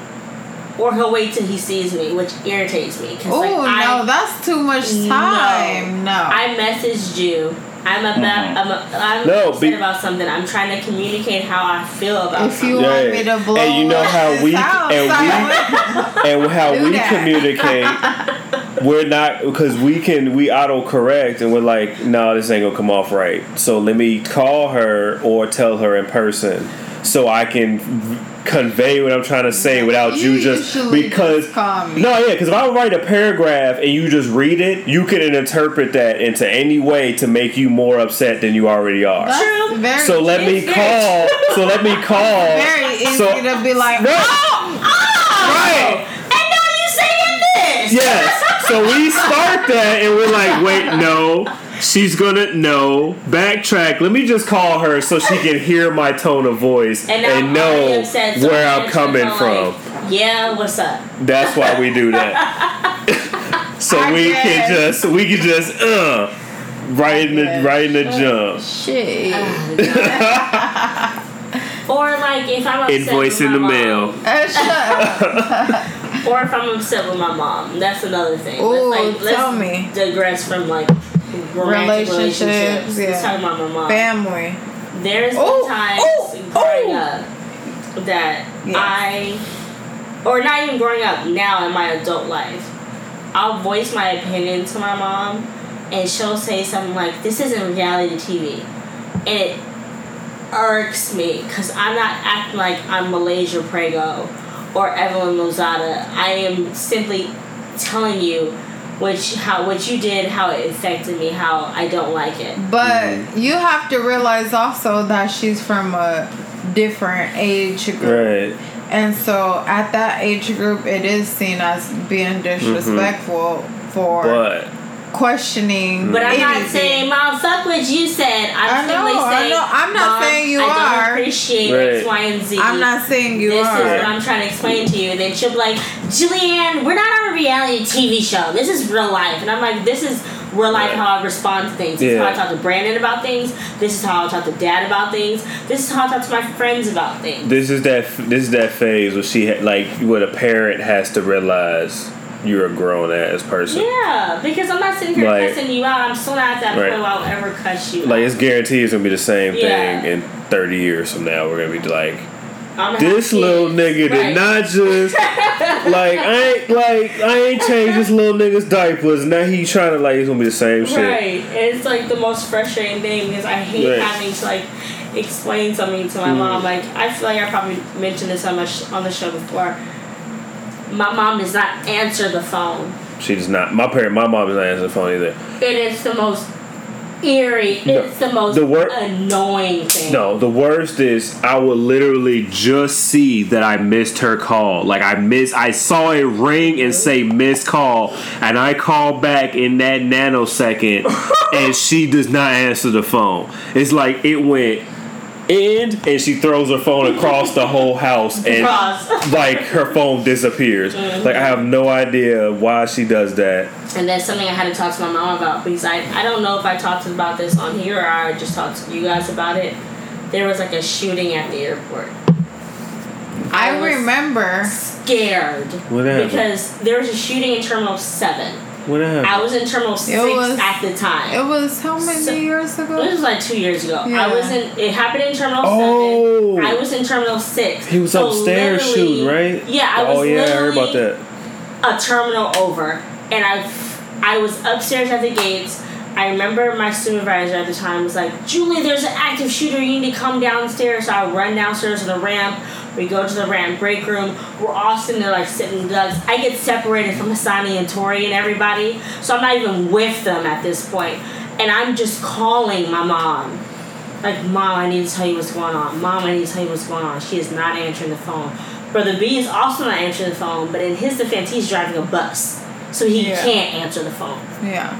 or he'll wait till he sees me, which irritates me. Oh like no, I, that's too much No. time. No. I messaged you. I'm about. Mm-hmm. I'm, a, I'm No, upset be- about something. I'm trying to communicate how I feel about if you something. Yeah. want me to blow And you know how we- house, and I will. [LAUGHS] and how we that. communicate [LAUGHS] we're not because we can we auto correct and we're like no this ain't gonna come off right so let me call her or tell her in person so i can v- convey what i'm trying to say without you, You just because just no yeah because if i write a paragraph and you just read it you can interpret that into any way to make you more upset than you already are That's True. very, so let me call so let me [LAUGHS] call very easy so, to be like, Right. Oh, oh, right And now you saying this. Yes. So we start that and we're like, wait, no. She's gonna know backtrack. Let me just call her so she can hear my tone of voice And, and, now I'm already know upset, so where I'm coming from. like, yeah, what's up? That's why we do that. [LAUGHS] so I we guess. can just we can just uh right in the guess. right in the jump. shit. [LAUGHS] Or like if I'm upset Invoice with in the my mail. mom, Uh, shut up. [LAUGHS] or if I'm upset with my mom, that's another thing. Ooh, let's, like, tell let's me. digress from like romantic Relationships, relationships. yeah. Let's talk about my mom. Family. There's been times ooh, growing ooh. up that Yes. I, or not even growing up, now in my adult life, I'll voice my opinion to my mom, and she'll say something like, "This isn't reality TV," and it irks me because I'm not acting like I'm Malaysia Pargo or Evelyn Lozada. I am simply telling you which how what you did, how it affected me, how I don't like it. But mm. you have to realize also that she's from a different age group. Right. And so at that age group, it is seen as being mm-hmm. disrespectful for But questioning. But I'm not saying, Mom, fuck what you said. I'm I know, simply I know. I'm not Mom, saying you I don't are. appreciate Right. X, Y, and Z. I'm not saying you this are. This is what I'm trying to explain to you. And then she'll be like, Julianne, we're not on a reality TV show. This is real life. And I'm like, this is real life Right. how I respond to things. This is how I talk to Brandon about things. This is how I talk to Dad about things. This is how I talk to my friends about things. this is that this is that phase where she had like what a parent has to realize you're a grown ass person. Yeah, because I'm not sitting here Like- cussing you out. I'm still not at that Right. point where I'll ever cuss you Like out. it's guaranteed it's gonna be the same Yeah. thing in thirty years from now. We're gonna be like, This little nigga Right. did not just [LAUGHS] like I ain't like I ain't changed this little nigga's diapers. Now he trying to like it's gonna be the same shit. Right. And it's like the most frustrating thing because I hate Right. having to like explain something to my Mm. mom. Like I feel like I probably mentioned this on my sh- on the show before. My mom does not answer the phone. She does not. My parent, my mom does not answer the phone either. It is the most eerie. No. It's the most The wor- annoying thing. No, the worst is I would literally just see that I missed her call. Like I missed, I saw it ring and say missed call, and I call back in that nanosecond, [LAUGHS] and she does not answer the phone. It's like it went end, and she throws her phone across the whole house, [LAUGHS] and Cross. [LAUGHS] like her phone disappears. Mm-hmm. Like I have no idea why she does that. And that's something I had to talk to my mom about because I, I don't know if I talked about this on here or I just talked to you guys about it. There was like a shooting at the airport. I was remember. Scared. What? Because there was a shooting in Terminal 7. What happened? I was in Terminal 6 was- at the time. It was how many So- years This ago? was like two years ago. Yeah. I was in. It happened in Terminal Oh. Seven. I was in Terminal Six. he was So upstairs literally- shooting, right? Yeah, I oh, was oh yeah, I heard about that. a terminal over, and I, I was upstairs at the gates. I remember my supervisor at the time was like, "Julie, there's an active shooter. You need to come downstairs." So I run downstairs to the ramp. We go to the ramp break room. We're all sitting there like sitting ducks. I get separated from Hassani and Tori and everybody, so I'm not even with them at this point. And I'm just calling my mom. Like, Mom, I need to tell you what's going on. Mom, I need to tell you what's going on. She is not answering the phone. Brother B is also not answering the phone, but in his defense, he's driving a bus. So he Yeah. can't answer the phone. Yeah.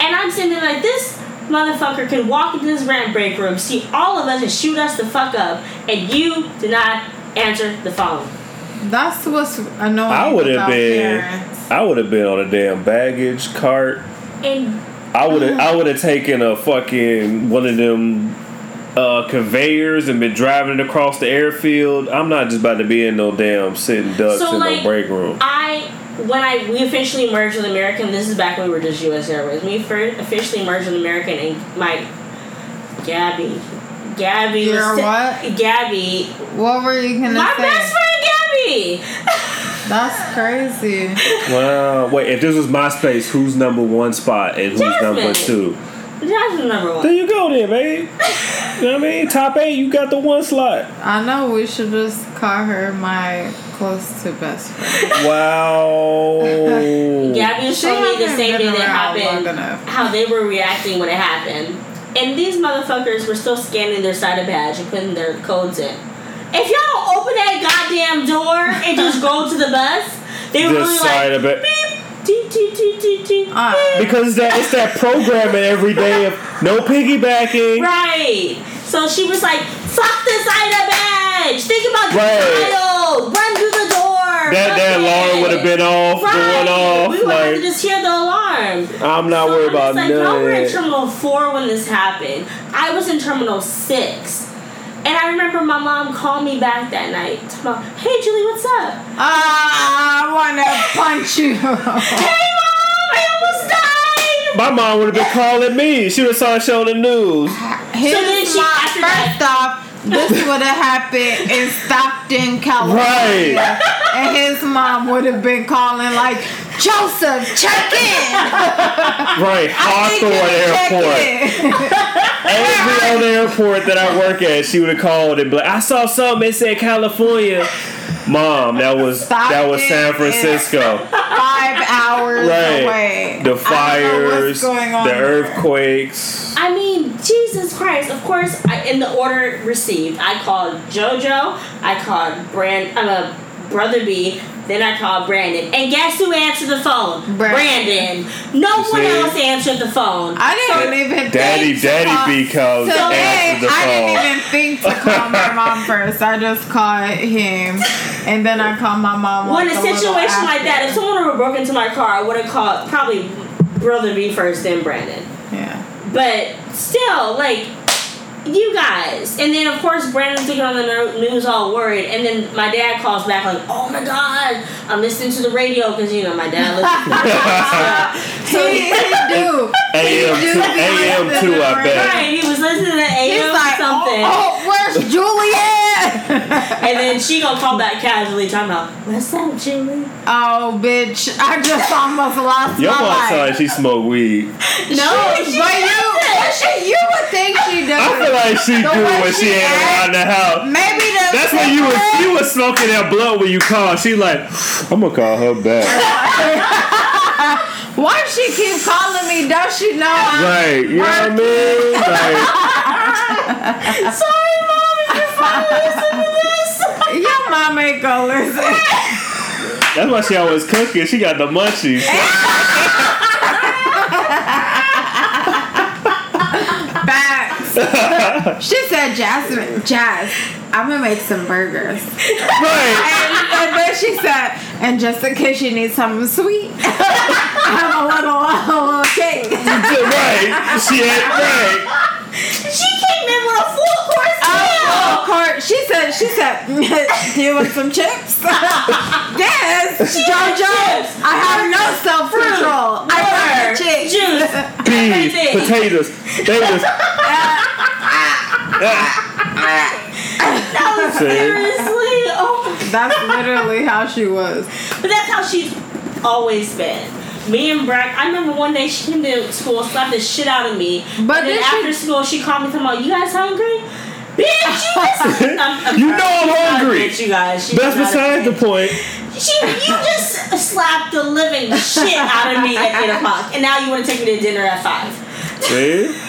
And I'm sitting there like, this motherfucker can walk into this ramp break room, see all of us, and shoot us the fuck up, and you did not answer the phone. That's what's annoying. I would have about been. parents. I would have been on a damn baggage cart. And I would have. I would have taken a fucking one of them uh, conveyors and been driving it across the airfield. I'm not just about to be in no damn sitting ducks So, in like, no break room. I when I we officially merged with American. This is back when we were just U.S. Airways. We first officially merged with American, and my Gabby, Gabby Your was what? Gabby, What were you gonna my say? best friend Gabby. That's crazy. Wow. Wait, if this was MySpace, who's number one spot and who's number Jasmine. two? That's number one. There you go, then, babe. [LAUGHS] you know what I mean? Top eight, you got the one slot. I know we should just call her my close to best friend. Wow. [LAUGHS] Gabby was She me the same day been that happened, how they were reacting when it happened. And these motherfuckers were still scanning their side of badge and putting their codes in. If y'all don't open that goddamn door and just go to the bus, they were really like, of it. beep, toot, toot, toot, toot, toot, Uh, beep. Because it's that it's that programming every day of no piggybacking. Right. So she was like, fuck the side of badge. Think about the Right. Child. Run through the door. That that alarm would have been off, Right. going off. We would have to just hear the alarm. I'm not So worried I'm about like, none y'all were in that. Terminal 4 when this happened. I was in Terminal 6. And I remember my mom called me back that night. talking about, Hey, Julie, what's up? Ah, I wanna punch you. [LAUGHS] Hey, mom, I almost died. My mom would have been calling me. She would have saw a show on the news. His then she- mom, after first off, this would have happened in Stockton, California. Right. And his mom would have been calling like, Joseph, check in. [LAUGHS] Right, Hawthorne Airport. [LAUGHS] Every other airport that I work at, she would have called and be like, "I saw something. It said California." Mom, that was that was San Francisco. Five hours Right. away. The I don't know fires, what's going on the there. earthquakes. I mean, Jesus Christ. Of course, I, in the order received, I called JoJo, I called Brand, I'm a Brother B, then I called Brandon. And guess who answered the phone? Brandon. No You one see? else answered the phone. I didn't even Daddy, think to Daddy call- B calls Today, answered the I phone. didn't even think to call my [LAUGHS] mom first. I just called him, and then I called my mom. when like a situation like that, if someone would have broke into my car, I would have called probably Brother B first, then Brandon. yeah. But still, like, you guys. And then, of course, Brandon's looking on the news all worried. And then my dad calls back, like, oh my God, I'm listening to the radio because, you know, my dad listens to So [LAUGHS] he, he do. AM do two, be AM listening two, I bet. Right, he was listening to He's AM like, oh, something. oh, oh, where's Juliet? [LAUGHS] and then she gonna call back casually talking about what's up, Julie? Oh, bitch! I just almost lost Your my mom sound like life. she smoke weed. No, She- she but you, doesn't. she, you would think she does. I feel like she The do when she she ain't act- around the house. Maybe the That's when you was cigarette- you was smoking that blunt when you called. She like, I'm gonna call her back. [LAUGHS] Why she keep calling me? Don't she know? I'm Right, you know what I mean? Like, [LAUGHS] Sorry, this. Your mom ain't gonna listen. that's why she always cooking. She got the munchies. Facts. she said, Jasmine, Jazz, I'm gonna make some burgers. right. And, then she said, and just in case you need something sweet, [LAUGHS] I have a little, a little cake. Right. She ain't right. She came in with a full course meal. Of course, she said, she said, [LAUGHS] do you want some chips? [LAUGHS] yes, JoJo. chips. I have no self control. I want the chips. juice, [LAUGHS] Beef, everything. potatoes, potatoes. No, See? seriously. Oh, That's literally how she was. but that's how she's always been. Me and Brack, I remember one day she came to school, slapped the shit out of me. But and then then she- after school, she called me talking about, you guys hungry? Bitch, you just. [LAUGHS] You know I'm She's not a hungry. bitch, you guys. That's beside the point. She, you just slapped the living shit out of me at 8 o'clock. And now you want to take me to dinner at 5. See? [LAUGHS]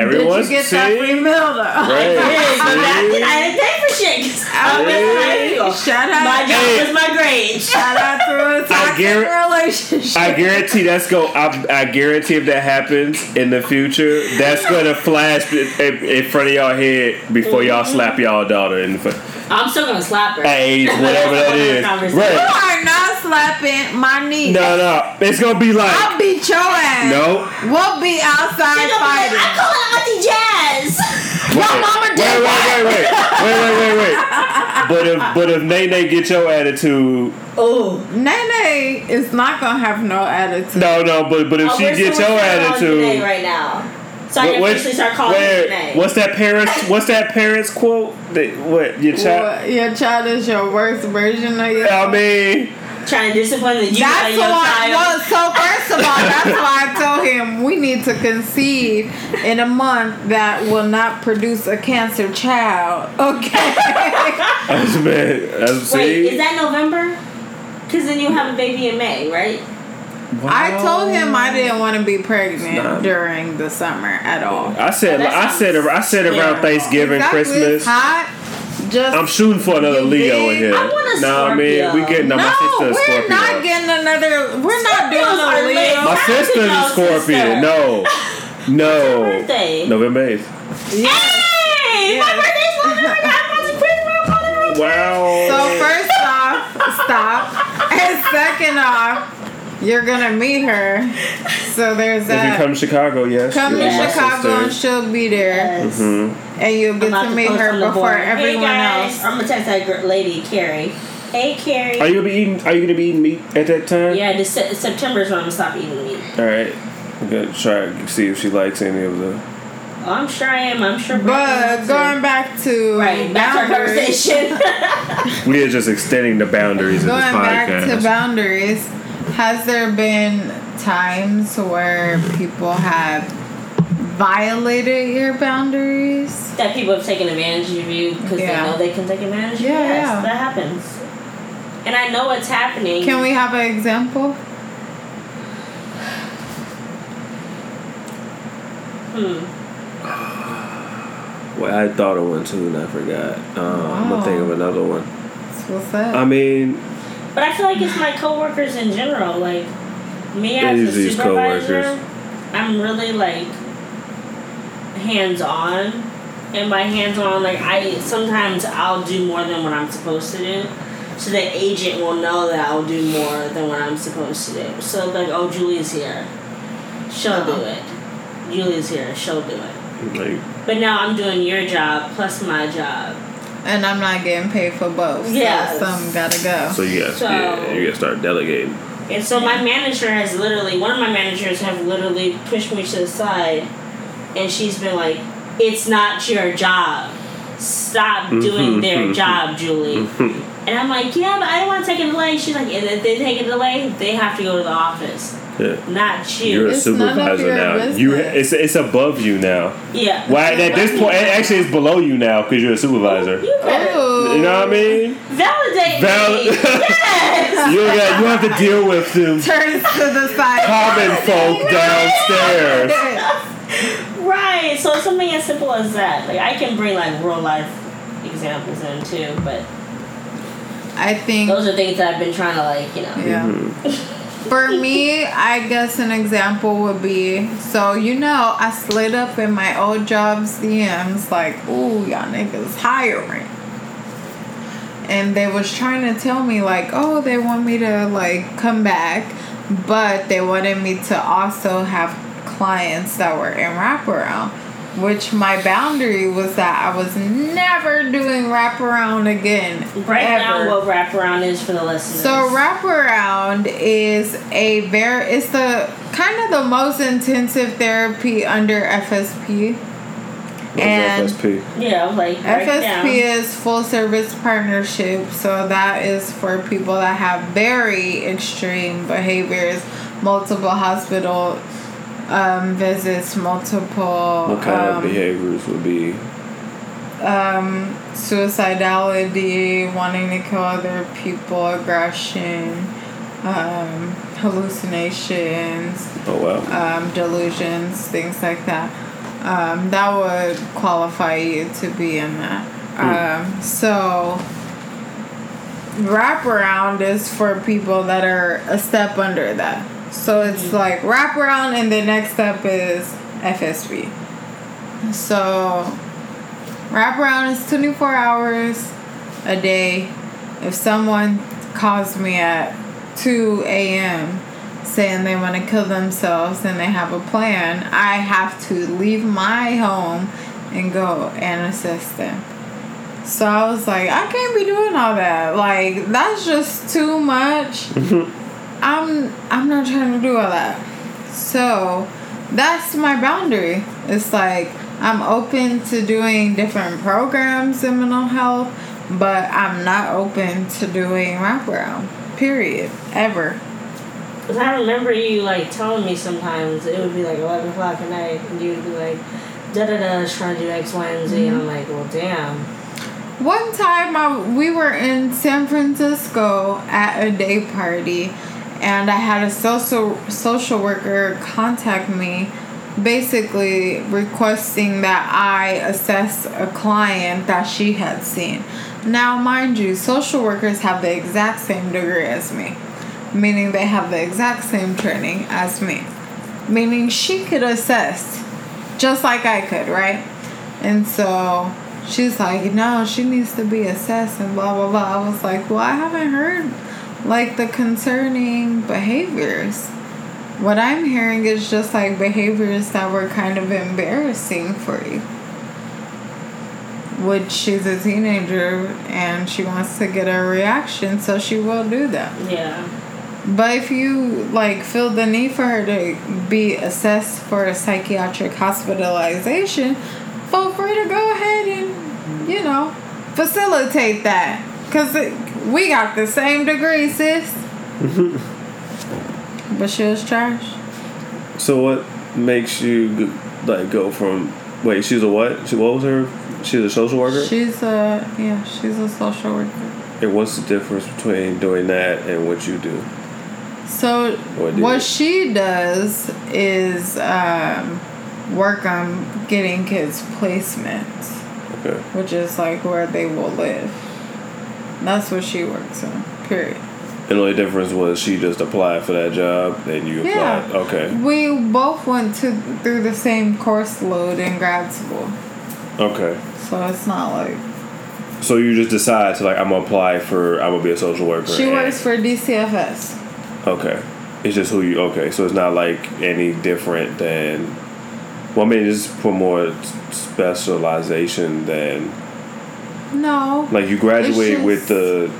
Did Everyone's you get that free see? meal though? Right. I, I didn't pay for shit. 'cause I was Hey. hungry. Shout out, My job Hey. was my grade. shout out to a toxic guarant- relationship. I guarantee that's go. I, I guarantee if that happens in the future, that's gonna flash in, in front of y'all head before y'all mm-hmm. slap y'all daughter in the front. I'm still gonna slap her. Hey, [LAUGHS] whatever that is. you are not slapping my knee. No, no, it's gonna be like I'll beat your ass. no. We'll be outside She's gonna like, fighting. I call her Auntie Jazz. Wait, mama wait, did wait, wait, wait, wait, wait, wait, wait. [LAUGHS] But if but if Nene get your attitude, Oh. Nene is not gonna have no attitude. no, no. But but if Oh, she we're get your working on Janae attitude, right now. So I what- can what- officially start calling her where- Janae. what's that parents? What's that parents quote? That, what your child? Well, your child is your worst version of yourself. I mean, Trying to discipline the you That's out of why. Well, child. so first of all, that's why I told him we need to conceive in a month that will not produce a cancer child. Okay. that's bad. That's Wait, is that November? Because then you have a baby in May, right? I told him I didn't want to be pregnant Nah. during the summer at all. I said Oh, I said sounds I said around terrible. Thanksgiving, Exactly, Christmas. It's hot. Just I'm shooting for another Leo in here. I want a no, I mean we getting no, no, my sister we're Scorpio. not getting another. We're not doing Scorpios a. Leo. my Shout out to sister's a y'all Scorpio. sister. No, [LAUGHS] no, birthday? November eighth. Hey! Yes. My birthday's November. I'm about to quit my mother. Wow. So first off, stop, and second off, you're gonna meet her. So there's that. if you come to Chicago, yes. Come you'll to Chicago and she'll be there, Yes. Mhm. and you'll get about to meet post her before board. everyone hey else. I'm gonna text that lady Carrie. Hey Carrie. Are you gonna be eating? Are you gonna be eating meat at that time? yeah, this September is when I'm gonna stop eating meat. All right. I'm gonna try to see if she likes any of the. Oh, I'm sure I am. I'm sure. But going too. back to right back to our conversation. [LAUGHS] We are just extending the boundaries of going this back podcast. to boundaries, has there been times where people have violated your boundaries? that people have taken advantage of you because Yeah. they know they can take advantage of you. Yeah, Yes, yeah. that happens. And I know what's happening. Can we have an example? Hmm. [SIGHS] Well, I thought of one too, and I forgot. Um, I'm gonna think of another one. What's that? I mean, But I feel like it's my coworkers in general. Like me as is a these supervisor, coworkers. I'm really like hands on. And by hands on, like I sometimes I'll do more than what I'm supposed to do. So the agent will know that I'll do more than what I'm supposed to do. So like, oh Julie's here. She'll do Uh-huh. it. Julie's here, she'll do it. like But now I'm doing your job plus my job. And I'm not getting paid for both. So Yes. some gotta go. so you got So- yeah, you got to start delegating. And so my manager has literally, one of my managers have literally pushed me to the side, and she's been like, "It's not your job. stop mm-hmm. doing their [LAUGHS] job, Julie. [LAUGHS] And I'm like, yeah, but I don't want to take it away. She's like, if they take it away, they have to go to the office, Yeah. not you. You're a It's supervisor now. business. You it's it's above you now. yeah. Well, at this point, it actually it's below you now because you're a supervisor. You Oh. You know what I mean? validate Val- me. Yes. [LAUGHS] You got you have to deal with them Turns to the side. common [LAUGHS] folk [LAUGHS] downstairs. Right. So something as simple as that. Like I can bring like real life examples in too, but I think those are things that I've been trying to like, you know. Yeah. Mm-hmm. For me, I guess an example would be so you know I slid up in my old job's DMs like, ooh, y'all niggas hiring. And they was trying to tell me like, oh, they want me to like come back, but they wanted me to also have clients that were in wraparound. Which my boundary was that I was never doing wraparound again. Break down ever. what wraparound is for the listeners. So wraparound is a very it's the kind of the most intensive therapy under FSP. And FSP? yeah, like break FSP down. is full service partnership, so that is for people that have very extreme behaviors, multiple hospital um, visits, multiple What kind um, of behaviors would be? um, suicidality, wanting to kill other people, aggression, um, hallucinations, Oh wow. um, delusions, things like that. Um, that would qualify you to be in that. Um, so, wraparound is for people that are a step under that. So it's like wraparound, and the next step is FSP. So, wraparound is 24 hours a day. If someone calls me at 2 a.m. saying they want to kill themselves and they have a plan, I have to leave my home and go and assist them. So I was like, I can't be doing all that. Like that's just too much. [LAUGHS] I'm I'm not trying to do all that. So that's my boundary. It's like I'm open to doing different programs in mental health, but I'm not open to doing wraparound. Period. Ever. Cause I remember you like telling me sometimes it would be like eleven o'clock at night, and you would be like, da da da, trying to do X, Y, and Z, and I'm like, well, damn. One time I, we were in San Francisco at a day party and I had a social social worker contact me basically requesting that I assess a client that she had seen. Now, mind you, social workers have the exact same degree as me, meaning they have the exact same training as me, meaning she could assess just like I could, right? And so she's like, no, she needs to be assessed and blah blah blah. I was like, well, I haven't heard like the concerning behaviors. What I'm hearing is just like behaviors that were kind of embarrassing for you. Which she's a teenager and she wants to get a reaction, so she will do that. Yeah. But if you like feel the need for her to be assessed for a psychiatric hospitalization, feel free to go ahead and you know facilitate that because we got the same degree, sis. [LAUGHS] but she was trash. So what makes you like go from? Wait, she's a what? She what was her? She's a social worker. She's a yeah, she's a social worker. and what's the difference between doing that and what you do? So What do what you- she does is um, work on getting kids placements. Okay. which is like where they will live. That's what she works on. Period. And the only difference was she just applied for that job and you Yeah. applied. Okay. We both went to through the same course load in grad school, Okay. so it's not like So you just decide to like I'm gonna apply for I'm gonna be a social worker. she works for DCFS. Okay. It's just who you. Okay, so it's not like any different than. Well, I mean, it's for more specialization than No, like you graduate It's with the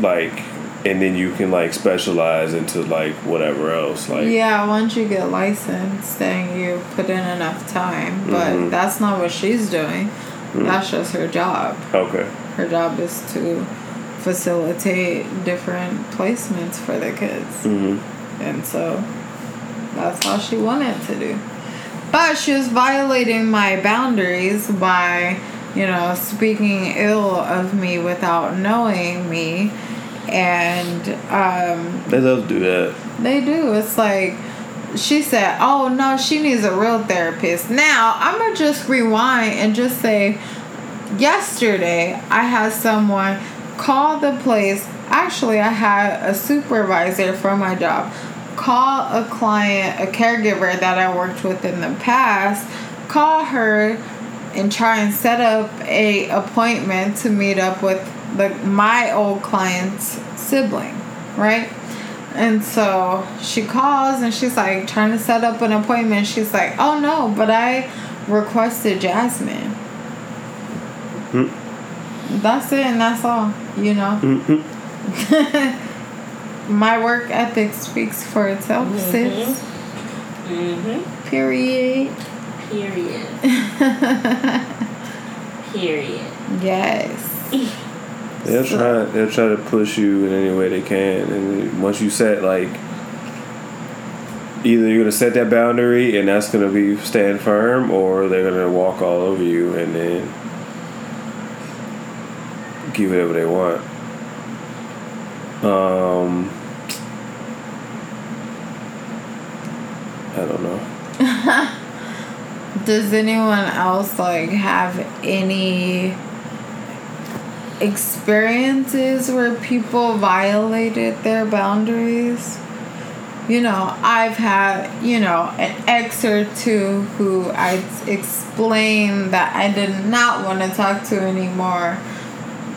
like, and then you can like specialize into like whatever else. Like yeah. Once you get licensed, then you put in enough time. But Mhm. that's not what she's doing. That's just her job. Okay. Her job is to facilitate different placements for the kids. hmm And so that's all she wanted to do. But she was violating my boundaries by, you know, speaking ill of me without knowing me. And um, They love to do that. they do. It's like she said, "Oh no, she needs a real therapist." Now I'm gonna just rewind and just say, yesterday I had someone call the place. Actually, I had a supervisor from my job call a client, a caregiver that I worked with in the past, call her and try and set up a appointment to meet up with the my old client's sibling, right? And so she calls and she's like trying to set up an appointment. She's like, "Oh no, but I requested Jasmine." That's it, and that's all. You know, hmm [LAUGHS] my work ethic speaks for itself, sis. Mm-hmm. Period. Period. [LAUGHS] Period. yes. [LAUGHS] They'll try. They'll try to push you in any way they can, and once you set like, either you're gonna set that boundary and that's gonna be stand firm, or they're gonna walk all over you and then give whatever they want. Um, I don't know. [LAUGHS] Does anyone else like have any experiences where people violated their boundaries? You know, I've had, you know, an ex or two who I explained that I did not want to talk to anymore.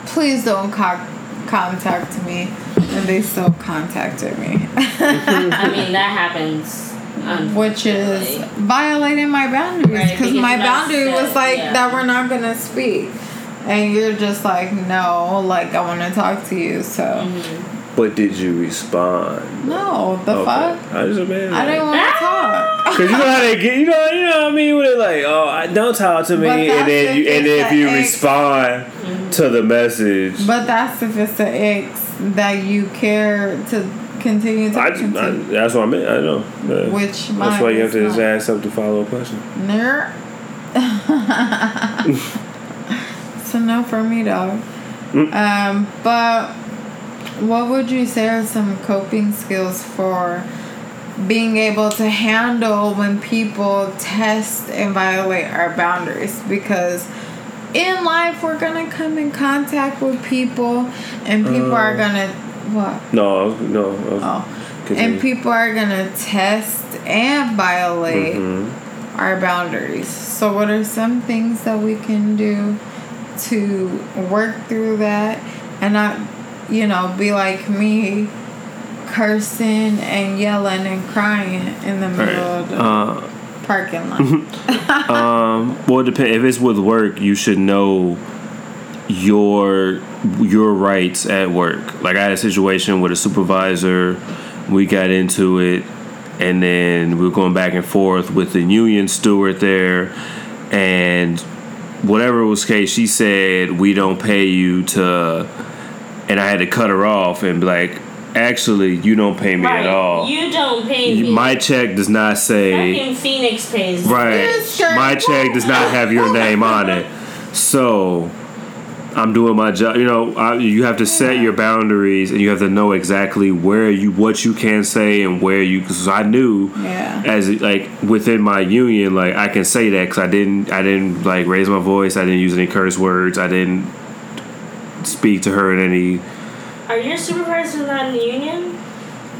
Please don't co- contact me. And they still contacted me. [LAUGHS] I mean, that happens. Which is unfortunately. violating my boundaries Right, because because my you're boundary was like yeah. that we're not gonna speak and you're just like no like i want to talk to you so Mm-hmm. But did you respond? no the fuck I just imagine. i didn't want to talk [LAUGHS] Cause you know how they get, you know, you know what I mean. When they're like, "Oh, don't talk to me," and then you, and then if you ex. respond to the message, but that's if it's the ex that you care to continue I, talking I, to that's what I meant. I know. Yeah. which that's why you have to just ask up to follow up question. Ner- [LAUGHS] so no for me, dog. Mm. Um, but what would you say are some coping skills for being able to handle when people test and violate our boundaries? Because in life, we're gonna come in contact with people, and people are Uh. gonna what? No, no. Oh, and people are gonna test and violate Mhm. our boundaries. So, what are some things that we can do to work through that and not, you know, be like me, cursing and yelling and crying in the middle of the Uh, parking lot? [LAUGHS] um, well, it depends. If it's with work, you should know your your rights at work. Like I had a situation with a supervisor. We got into it, and then we were going back and forth with the union steward there, and whatever was case, she said we don't pay you to, and I had to cut her off and be like, actually, you don't pay me right. at all. You don't pay me. My check does not say. Fucking Phoenix pays. Right. My check does not have your [LAUGHS] name on it. So I'm doing my job. You know, I, you have to set your boundaries and you have to know exactly where you what you can say and where you. Because I knew Yeah. as like within my union, like I can say that because I didn't I didn't like raise my voice. I didn't use any curse words. I didn't speak to her in any. Are your supervisors not in the union?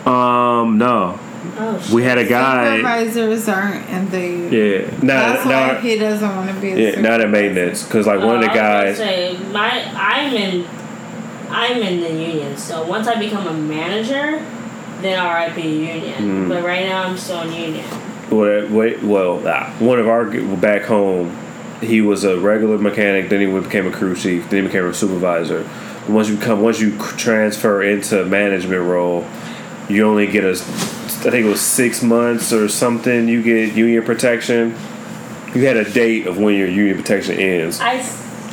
Um, no, Oh, we had a guy. Supervisors aren't in the. Yeah, no, That's why no, he doesn't want to be a yeah, not at maintenance because like one of the Oh, I was guys. Say, my, I'm in, I'm in the union. So once I become a manager, then I'll RIP union. Hmm. But right now I'm still in union. Well, wait, well, ah, one of our back home, he was a regular mechanic. Then he became a crew chief. Then he became a supervisor. Once you come, once you transfer into a management role, you only get a, I think it was six months or something. You get union protection. You had a date of when your union protection ends. I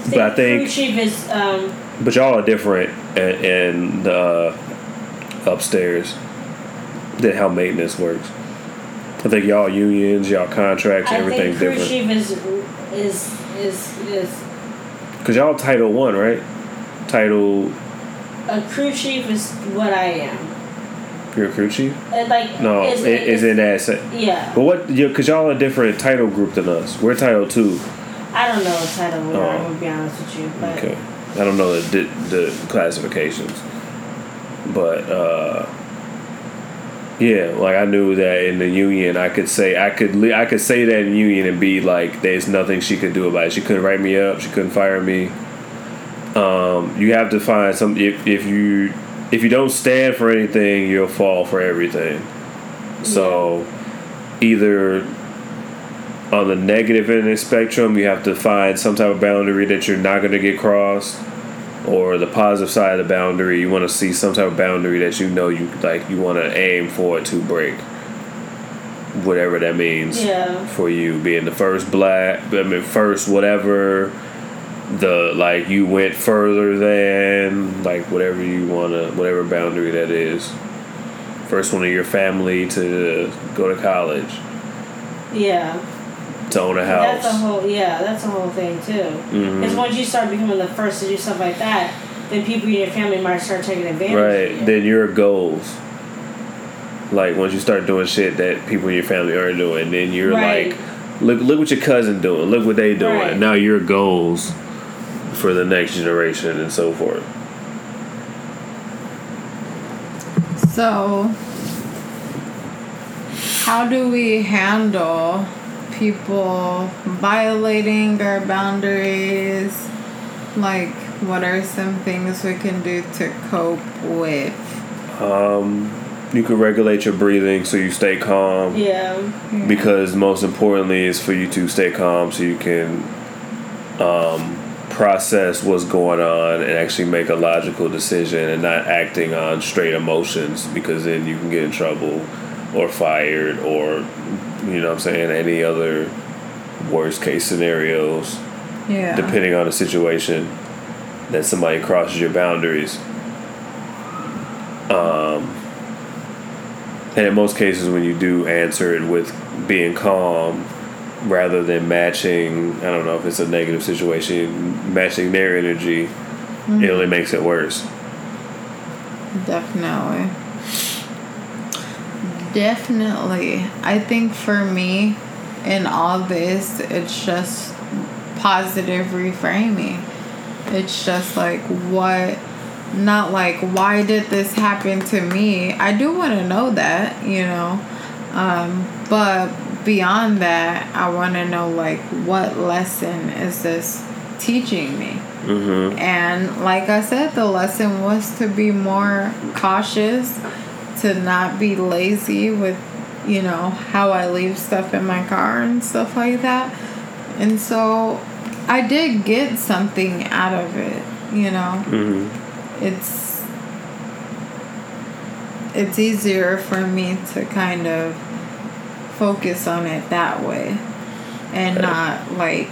But I crew think, chief is um, but y'all are different and, in the upstairs than how maintenance works. I think y'all unions, y'all contracts, I everything's think crew different. chief is is is is Cause y'all Title One, right? Title, a crew chief is what I am. You're crew chief. Uh, like No, is, it, is in that. Se- Yeah, but what? Yeah, cause y'all are a different title group than us. We're Title Two. I don't know what title we are. Oh. I'm gonna be honest with you, but Okay. I don't know the the classifications, but uh, yeah, like I knew that in the union, I could say I could li- I could say that in union and be like, there's nothing she could do about it. She couldn't write me up. She couldn't fire me. Um, you have to find some if if you if you don't stand for anything, you'll fall for everything. So either on the negative end of the spectrum, you have to find some type of boundary that you're not going to get crossed, or the positive side of the boundary, you want to see some type of boundary that you know you like you want to aim for it to break. Whatever that means yeah, for you, being the first black, I mean first whatever, the like you went further than like whatever you wanna, whatever boundary that is. First one of your family to go to college, yeah. to own a house. That's a whole yeah. That's a whole thing too. Mhm. Because once you start becoming the first to do stuff like that, then people in your family might start taking advantage. Right. Of you. Then your goals. Like once you start doing shit that people in your family aren't doing, then you're Right. like, look, look what your cousin doing. Look what they doing. Right. Now your goals for the next generation and so forth. So, how do we handle people violating our boundaries? Like, what are some things we can do to cope with? Um, you can regulate your breathing so you stay calm. Yeah. Because most importantly is for you to stay calm so you can um, process what's going on and actually make a logical decision and not acting on straight emotions because then you can get in trouble or fired or you know what I'm saying any other worst case scenarios Yeah. depending on the situation that somebody crosses your boundaries. Um, and in most cases, when you do answer it with being calm rather than matching, I don't know if it's a negative situation, matching their energy, it only makes it worse. Definitely. Definitely. I think for me, in all this, it's just positive reframing. It's just like, what, not like, why did this happen to me? I do want to know that, you know. Um, but beyond that, I want to know, like, what lesson is this teaching me? Mm-hmm. And like I said, the lesson was to be more cautious, to not be lazy with, you know, how I leave stuff in my car and stuff like that. And so I did get something out of it, you know. Mm-hmm. It's it's easier for me to kind of focus on it that way and Right. not like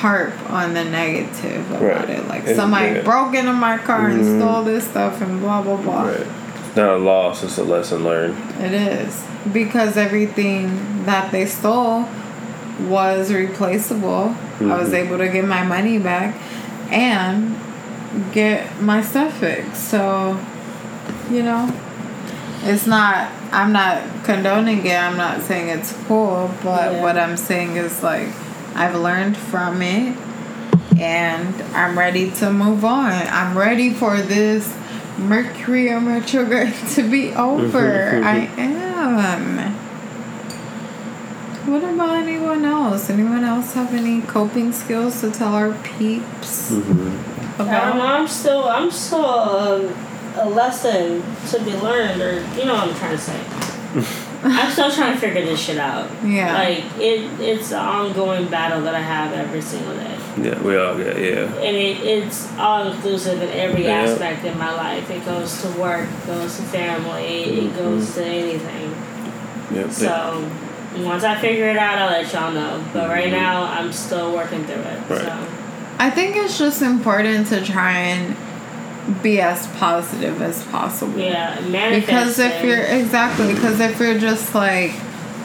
harp on the negative about Right. it. Like And- somebody yeah. broke into my car and Mhm. stole this stuff and blah blah blah. Right. It's not a loss, it's a lesson learned. It is because everything that they stole was replaceable. I was Mhm. able to get my money back and get my stuff fixed. So, you know, it's not. I'm not condoning it. I'm not saying it's cool, but Yeah. what I'm saying is like I've learned from it and I'm ready to move on. I'm ready for this Mercury and retrograde [LAUGHS] to be over. I am. What about anyone else? Anyone else have any coping skills to tell our peeps Mm-hmm. I don't know. about? I'm still. I'm still um, a lesson to be learned, or you know what I'm trying to say. [LAUGHS] I'm still trying to figure this shit out. Yeah. Like it. It's an ongoing battle that I have every single day, Yeah, we all get, yeah. and it, it's all inclusive in every Yeah. aspect in my life. It goes to work. It goes to family. It Mhm. goes to anything. yeah. So once I figure it out, I'll let y'all know. But right now, I'm still working through it. Right. So I I think it's just important to try and be as positive as possible. Yeah, Because if you're exactly because if you're just like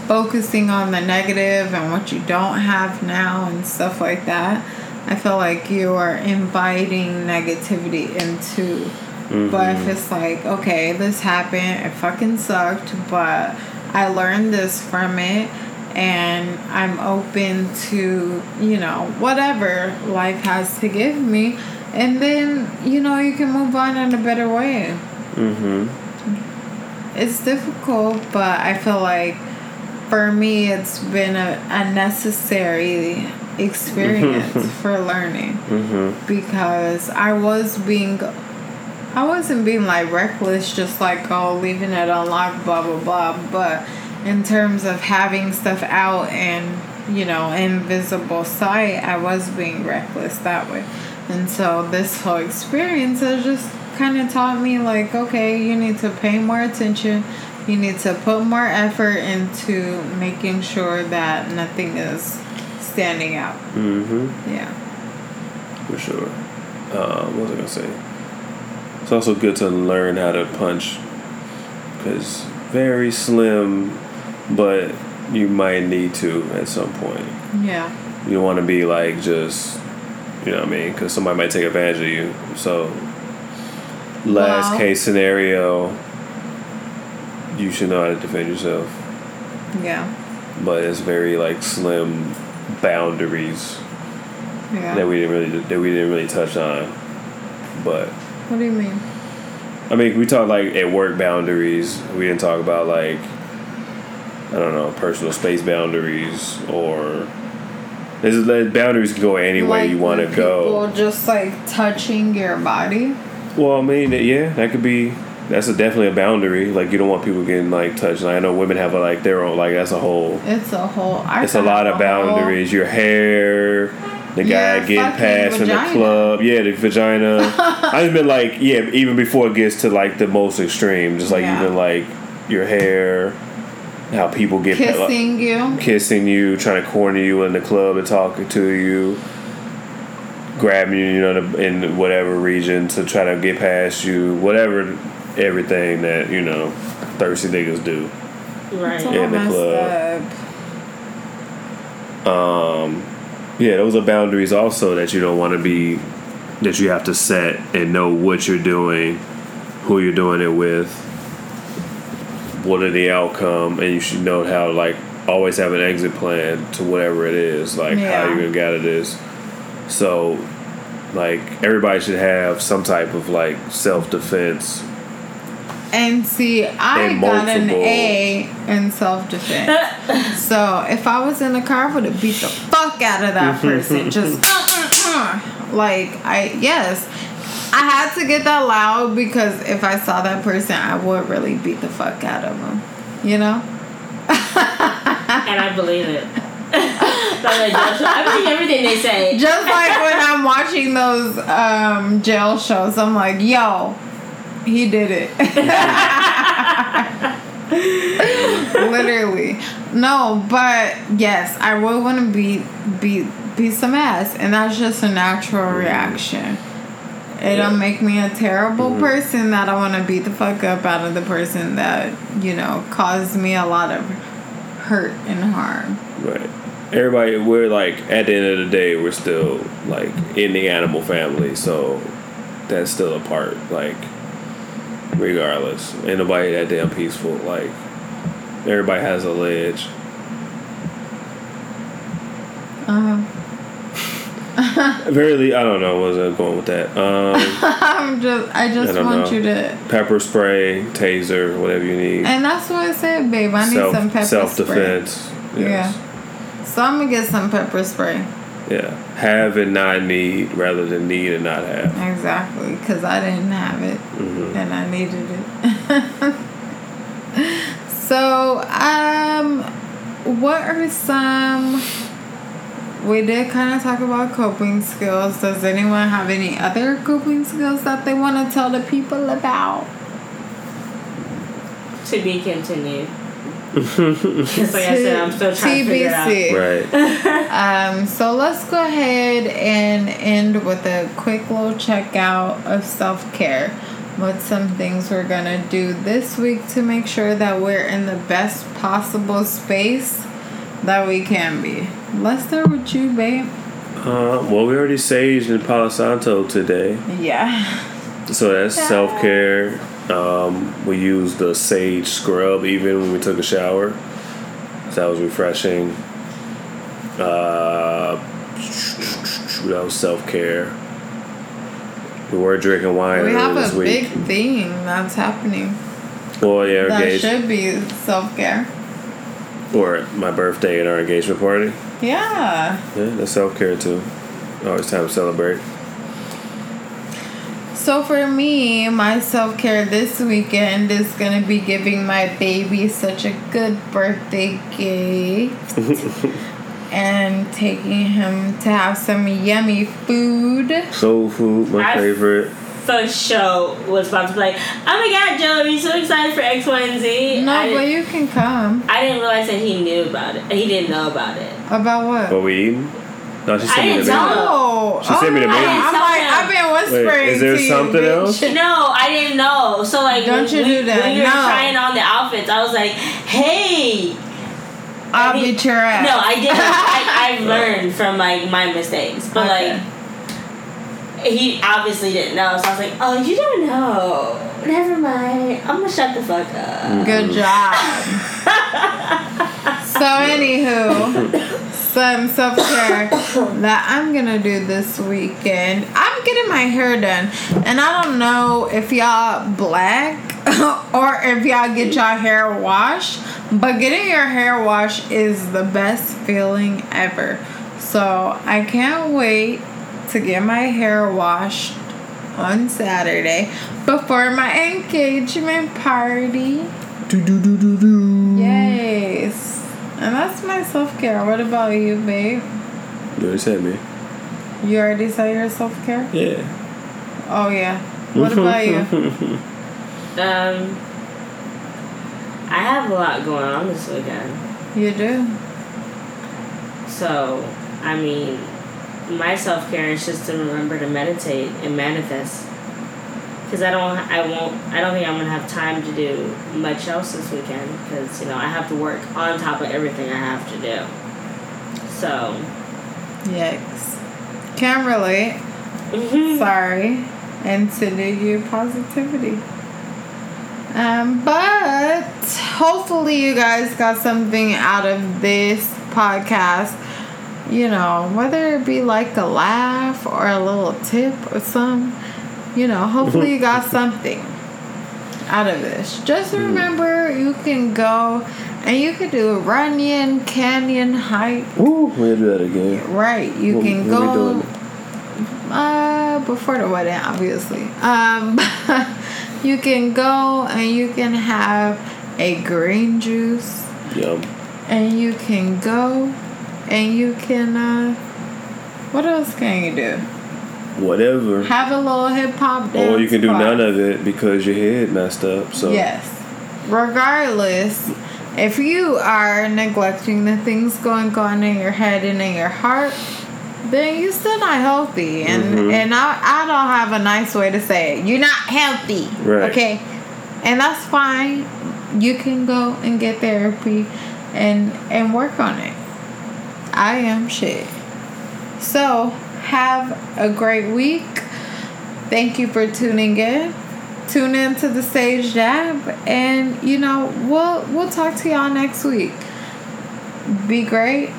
focusing on the negative and what you don't have now and stuff like that, I feel like you are inviting negativity into. But if mm-hmm. it's like, okay, this happened, it fucking sucked, but I learned this from it and I'm open to, you know, whatever life has to give me. And then, you know, you can move on in a better way Mm-hmm. it's difficult, but I feel like for me, it's been a, a necessary experience for learning Mm-hmm. because I was being, I wasn't being like reckless, just like, oh, leaving it unlocked, blah, blah, blah. But in terms of having stuff out and, you know, invisible sight, I was being reckless that way. And so this whole experience has just kind of taught me, like, okay, you need to pay more attention. You need to put more effort into making sure that nothing is standing out. Mm-hmm. Yeah. For sure. Um, what was I gonna say? It's also good to learn how to punch, because very slim, but you might need to at some point. Yeah. You don't want to be like just, you know what I mean? Because somebody might take advantage of you. So, last case scenario, you should know how to defend yourself. Yeah. But it's very like slim boundaries Yeah. that we didn't really that we didn't really touch on. But what do you mean? I mean, we talked like at work boundaries. We didn't talk about like I don't know personal space boundaries or there's there's boundaries can go any way Like you want to go. Just like touching your body. Well, I mean, yeah, that could be. That's a, definitely a boundary. Like you don't want people getting like touched. And I know women have like their own. Like that's a whole. It's a whole. I It's a lot of a whole- boundaries. Your hair, the guy getting past in the club. Yeah, the vagina. [LAUGHS] I've been like, yeah, even before it gets to like the most extreme, just like Yeah. even like your hair, how people get pa- like, kissing you. kissing you, trying to corner you in the club and talking to you, grabbing you, you know, in- in whatever region to try to get past you, whatever, everything that you know, thirsty niggas do. right. In the club. up. Um, yeah, those are boundaries also that you don't want to be, that you have to set and know what you're doing, who you're doing it with, what are the outcome, and you should know how to like always have an exit plan to whatever it is, like how you're gonna get out of this. So, like everybody should have some type of like self defense. And see, I And got an A in self defense. [LAUGHS] so if I was in the car, I would have beat the fuck out of that [LAUGHS] person. Just uh, uh, uh. like I yes. I had to get that loud because if I saw that person, I would really beat the fuck out of them. You know? and I believe it. [LAUGHS] Like. I believe everything they say. [LAUGHS] Just like when I'm watching those um, jail shows, I'm like, yo, he did it. [LAUGHS] Literally. No, but yes, I would want to beat beat beat some ass, and that's just a natural reaction. It'll make me a terrible Mhm. person that I want to beat the fuck up out of the person that you know caused me a lot of hurt and harm. Right. Everybody, we're like at the end of the day, we're still like in the animal family, so that's still a part. Like, regardless, ain't nobody that damn peaceful. Like, everybody has a ledge. Uh-huh. [LAUGHS] Very, I don't know. What's I going with that? Um, [LAUGHS] I'm just, I just I want know. you to, pepper spray, taser, whatever you need. and that's what I said, babe. I need some pepper spray. self defense. Yes. So I'm gonna get some pepper spray. Yeah. Have and not need rather than need and not have. Exactly, because I didn't have it hmm and I needed it. [LAUGHS] so, um, what are some? We did kind of talk about coping skills. Does anyone have any other coping skills that they want to tell the people about? To be continued. [LAUGHS] Because like I said, I'm still trying to figure it out. Right. [LAUGHS] Um, so let's go ahead and end with a quick little checkout of self care. What's some things we're gonna do this week to make sure that we're in the best possible space that we can be? Let's start with you, babe. Uh, well, we already saged in Palo Santo today. Yeah. So that's Yeah. self care. Um, we used the sage scrub even when we took a shower. So that was refreshing. Uh, that was self care. We were drinking wine We have a week. big thing that's happening. well, yeah, That should be self care. Or my birthday and our engagement party. Yeah. Yeah, that's self care too. Always time to celebrate. So for me, my self care this weekend is gonna be giving my baby such a good birthday gift [LAUGHS] and taking him to have some yummy food. Soul food, my I- favorite. For show was about to be like, oh my god, Joe, are you so excited for X, Y, and Z? No, I but you can come. I didn't realize that he knew about it. He didn't know about it. About what? What we eating? No, she sent I me didn't the tell menu. him. Oh, She sent me the oh, menu. I'm like, I've been whispering Wait, is there to you, something bitch. else? No, I didn't know. So like, Don't when, you we- do that. when you were No. trying on the outfits, I was like, hey. I'll He- beat your ass. No, I didn't. I, I've [LAUGHS] learned from like my mistakes, but Okay. like. He obviously didn't know, so I was like, "Oh, you don't know. Never mind. I'm gonna shut the fuck up." Mm. Good job. [LAUGHS] so, anywho, some self care that I'm gonna do this weekend. I'm getting my hair done, and I don't know if y'all black [LAUGHS] or if y'all get y'all hair washed, but getting your hair washed is the best feeling ever. So, I can't wait to get my hair washed on Saturday before my engagement party. Do do do do do. Yes. And that's my self care. What about you, babe? You already said me. You already said your self care? Yeah. Oh, yeah. What about you? [LAUGHS] Um, I have a lot going on this weekend, You do? so I mean, my self care is just to remember to meditate and manifest. Because I don't, I won't, I don't think I'm gonna have time to do much else this weekend. Because you know I have to work on top of everything I have to do. So, Yikes. Can't relate. mhm. Sorry. And sending you positivity. Um, but hopefully you guys got something out of this podcast. You know, whether it be like a laugh or a little tip or some, you know, hopefully you got something out of this. Just remember you can go and you can do a Runyon Canyon hike. Woo, we'll do that again. Right. You can go uh, before the wedding, obviously. Um, [LAUGHS] you can go and you can have a green juice, Yum. and you can go and you can. Uh, what else can you do? Whatever. Have a little hip hop dance. Or you can do class. none of it because your head messed up. So Yes. Regardless, if you are neglecting the things going on in your head and in your heart, then you're still not healthy. And Mhm. and I, I don't have a nice way to say it. You're not healthy. Right. Okay. And that's fine. You can go and get therapy and and work on it. I am shit. So have a great week. Thank you for tuning in. Tune in to the stage jab and you know we'll we'll talk to y'all next week. Be great,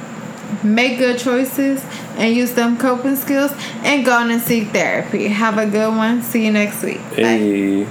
make good choices, and use them coping skills and go on and seek therapy. Have a good one. See you next week. Bye. Hey.